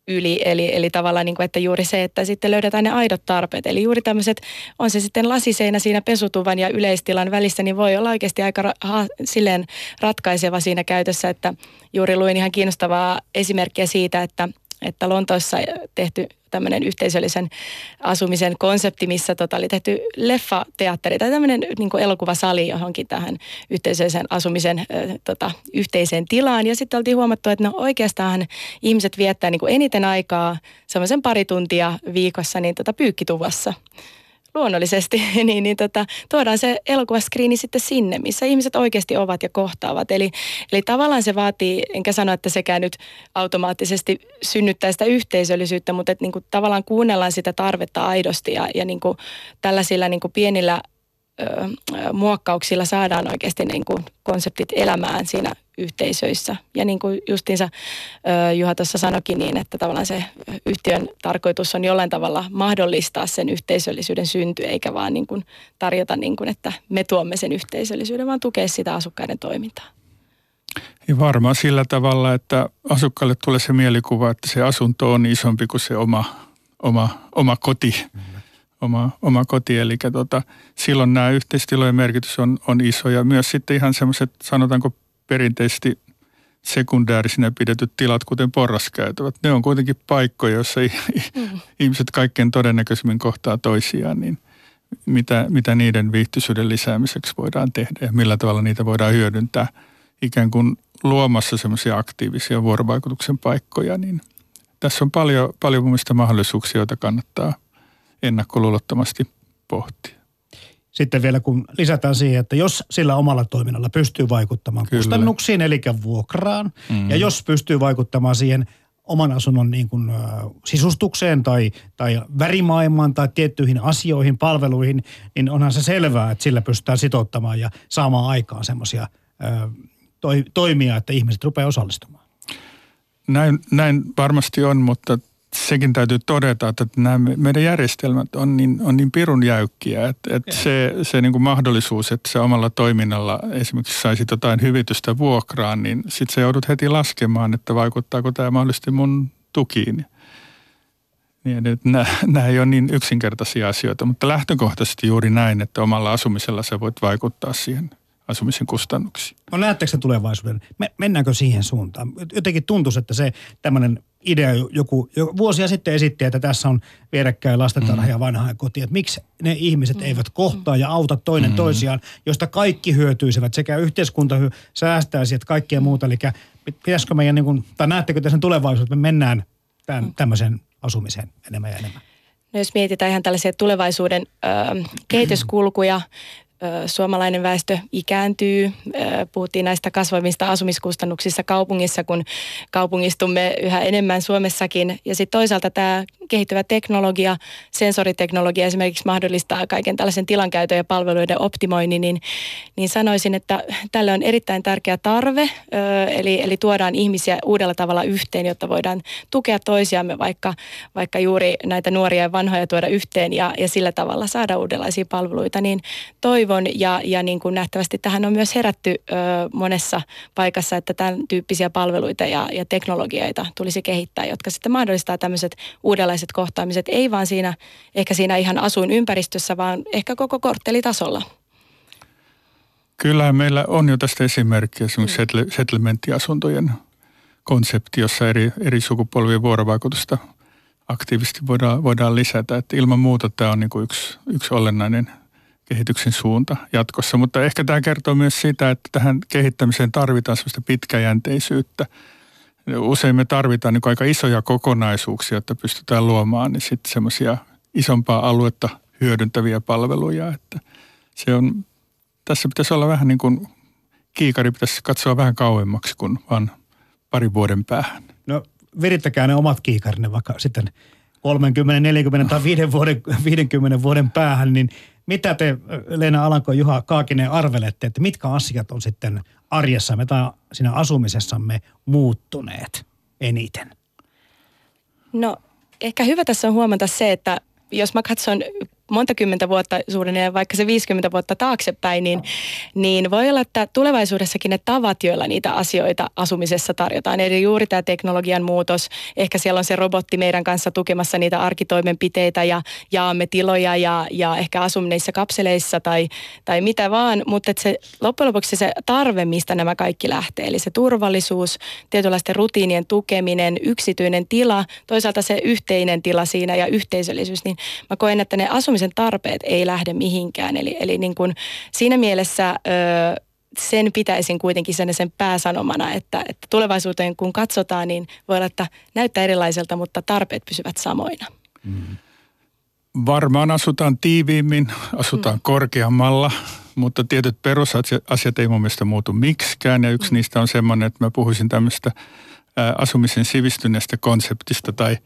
yli. Eli, eli tavallaan niin kuin, että juuri se, että sitten löydetään ne aidot tarpeet. Eli juuri tämmöiset, on se sitten lasiseinä siinä pesutuvan ja yleistilan välissä, niin voi olla oikeasti aika ra- ha, silleen ratkaiseva siinä käytössä, että juuri luin ihan kiinnostavaa esimerkkiä siitä, että, että Lontoossa tehty tämmöinen yhteisöllisen asumisen konsepti, missä tota oli tehty leffateatteri tai tämmöinen niin elokuvasali johonkin tähän yhteisöllisen asumisen äh, tota, yhteiseen tilaan. Ja sitten oltiin huomattu, että no oikeastaan ihmiset viettää niin eniten aikaa semmoisen pari tuntia viikossa niin tota pyykkituvassa luonnollisesti, *laughs* niin, niin tota, tuodaan se elokuvaskriini sitten sinne, missä ihmiset oikeasti ovat ja kohtaavat. Eli, eli tavallaan se vaatii, enkä sano, että sekään nyt automaattisesti synnyttää sitä yhteisöllisyyttä, mutta että niin kuin tavallaan kuunnellaan sitä tarvetta aidosti ja, ja niin kuin tällaisilla niin kuin pienillä muokkauksilla saadaan oikeasti niin kuin konseptit elämään siinä yhteisöissä. Ja niin kuin justiinsa Juha tuossa sanoikin niin, että tavallaan se yhtiön tarkoitus on jollain tavalla mahdollistaa sen yhteisöllisyyden synty, eikä vaan niin kuin tarjota niin kuin, että me tuomme sen yhteisöllisyyden, vaan tukea sitä asukkaiden toimintaa. Ja varmaan sillä tavalla, että asukkaille tulee se mielikuva, että se asunto on isompi kuin se oma, oma, oma koti. Mm oma, oma koti. Eli tota, silloin nämä yhteistilojen merkitys on, on iso ja myös sitten ihan semmoiset, sanotaanko perinteisesti sekundäärisinä pidetyt tilat, kuten porraskäytävät, ne on kuitenkin paikkoja, joissa mm. ihmiset kaikkein todennäköisimmin kohtaa toisiaan, niin mitä, mitä niiden viihtyisyyden lisäämiseksi voidaan tehdä ja millä tavalla niitä voidaan hyödyntää ikään kuin luomassa semmoisia aktiivisia vuorovaikutuksen paikkoja, niin tässä on paljon, paljon mun mahdollisuuksia, joita kannattaa ennakkoluulottomasti pohtia. Sitten vielä kun lisätään siihen, että jos sillä omalla toiminnalla pystyy vaikuttamaan Kyllä. kustannuksiin, eli vuokraan, mm. ja jos pystyy vaikuttamaan siihen oman asunnon niin kuin, sisustukseen tai, tai värimaailmaan tai tiettyihin asioihin, palveluihin, niin onhan se selvää, että sillä pystytään sitouttamaan ja saamaan aikaan semmoisia toi, toimia, että ihmiset rupeaa osallistumaan. Näin, näin varmasti on, mutta sekin täytyy todeta, että nämä meidän järjestelmät on niin, on niin pirun jäykkiä, että, että se, se niin kuin mahdollisuus, että se omalla toiminnalla esimerkiksi saisit jotain hyvitystä vuokraan, niin sitten sä joudut heti laskemaan, että vaikuttaako tämä mahdollisesti mun tukiin. Niin, että nämä, nämä ei ole niin yksinkertaisia asioita, mutta lähtökohtaisesti juuri näin, että omalla asumisella sä voit vaikuttaa siihen – asumisen kustannuksiin. No näettekö se tulevaisuuden? Me, mennäänkö siihen suuntaan? Jotenkin tuntuisi, että se tämmöinen idea joku, joku vuosia sitten esitti, että tässä on vierekkäin lastentarha ja mm. vanhaa koti. Että miksi ne ihmiset mm. eivät kohtaa ja auta toinen mm. toisiaan, josta kaikki hyötyisivät sekä yhteiskunta säästäisi että kaikkea muuta. Eli pitäisikö meidän, niin kuin, tai näettekö tässä tulevaisuuden, että me mennään tämän, mm. tämmöiseen asumiseen enemmän ja enemmän? No jos mietitään ihan tällaisia tulevaisuuden ö, kehityskulkuja, suomalainen väestö ikääntyy. Puhuttiin näistä kasvavista asumiskustannuksissa kaupungissa, kun kaupungistumme yhä enemmän Suomessakin. Ja sitten toisaalta tämä kehittyvä teknologia, sensoriteknologia esimerkiksi mahdollistaa kaiken tällaisen tilankäytön ja palveluiden optimoinnin, niin, niin sanoisin, että tälle on erittäin tärkeä tarve, eli, eli tuodaan ihmisiä uudella tavalla yhteen, jotta voidaan tukea toisiamme, vaikka, vaikka juuri näitä nuoria ja vanhoja tuoda yhteen ja, ja sillä tavalla saada uudenlaisia palveluita, niin toivon ja, ja niin kuin nähtävästi tähän on myös herätty ö, monessa paikassa, että tämän tyyppisiä palveluita ja, ja teknologioita tulisi kehittää, jotka sitten mahdollistaa tämmöiset uudenlaiset kohtaamiset, ei vaan siinä, ehkä siinä ihan asuinympäristössä, vaan ehkä koko korttelitasolla. Kyllä meillä on jo tästä esimerkkiä, esimerkiksi mm. settlementtiasuntojen konsepti, jossa eri, eri sukupolvien vuorovaikutusta aktiivisesti voidaan, voidaan lisätä. Että ilman muuta tämä on niin kuin yksi, yksi olennainen kehityksen suunta jatkossa, mutta ehkä tämä kertoo myös siitä, että tähän kehittämiseen tarvitaan sellaista pitkäjänteisyyttä – usein me tarvitaan niin aika isoja kokonaisuuksia, että pystytään luomaan niin sitten semmoisia isompaa aluetta hyödyntäviä palveluja. Että se on, tässä pitäisi olla vähän niin kuin kiikari pitäisi katsoa vähän kauemmaksi kuin vain parin vuoden päähän. No virittäkää ne omat kiikarinne vaikka sitten 30, 40 tai 5 vuoden, 50 vuoden päähän, niin mitä te Leena Alanko ja Juha Kaakinen arvelette, että mitkä asiat on sitten arjessamme tai siinä asumisessamme muuttuneet eniten? No ehkä hyvä tässä on huomata se, että jos mä katson monta kymmentä vuotta suunnilleen, vaikka se 50 vuotta taaksepäin, niin, niin voi olla, että tulevaisuudessakin ne tavat, joilla niitä asioita asumisessa tarjotaan. Eli juuri tämä teknologian muutos, ehkä siellä on se robotti meidän kanssa tukemassa niitä arkitoimenpiteitä ja jaamme tiloja ja, ja ehkä asumme niissä kapseleissa tai, tai mitä vaan, mutta se, loppujen lopuksi se tarve, mistä nämä kaikki lähtee, eli se turvallisuus, tietynlaisten rutiinien tukeminen, yksityinen tila, toisaalta se yhteinen tila siinä ja yhteisöllisyys, niin mä koen, että ne asumisen asumisen tarpeet ei lähde mihinkään. Eli, eli niin kuin siinä mielessä ö, sen pitäisin kuitenkin sen, sen pääsanomana, että, että tulevaisuuteen kun katsotaan, niin voi olla, että näyttää erilaiselta, mutta tarpeet pysyvät samoina. Mm. Varmaan asutaan tiiviimmin, asutaan mm. korkeammalla, mutta tietyt perusasiat ei mun mielestä muutu miksikään. Ja yksi mm. niistä on semmoinen, että mä puhuisin tämmöistä asumisen sivistyneestä konseptista tai –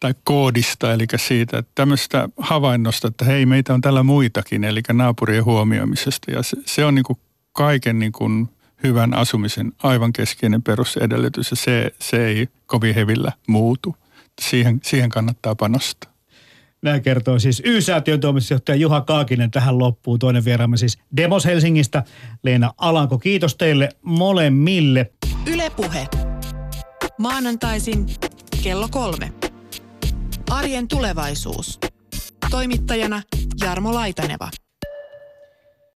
tai koodista, eli siitä, että tämmöistä havainnosta, että hei, meitä on täällä muitakin, eli naapurien huomioimisesta. Ja se, se on niin kuin kaiken niin kuin hyvän asumisen aivan keskeinen perusedellytys, ja se, se ei kovin hevillä muutu. Siihen, siihen kannattaa panostaa. Näin kertoo siis Y-säätiön toimitusjohtaja Juha Kaakinen tähän loppuun. Toinen vieraamme siis Demos Helsingistä, Leena Alanko. Kiitos teille molemmille. Ylepuhe. Maanantaisin kello kolme. Arjen tulevaisuus. Toimittajana Jarmo Laitaneva.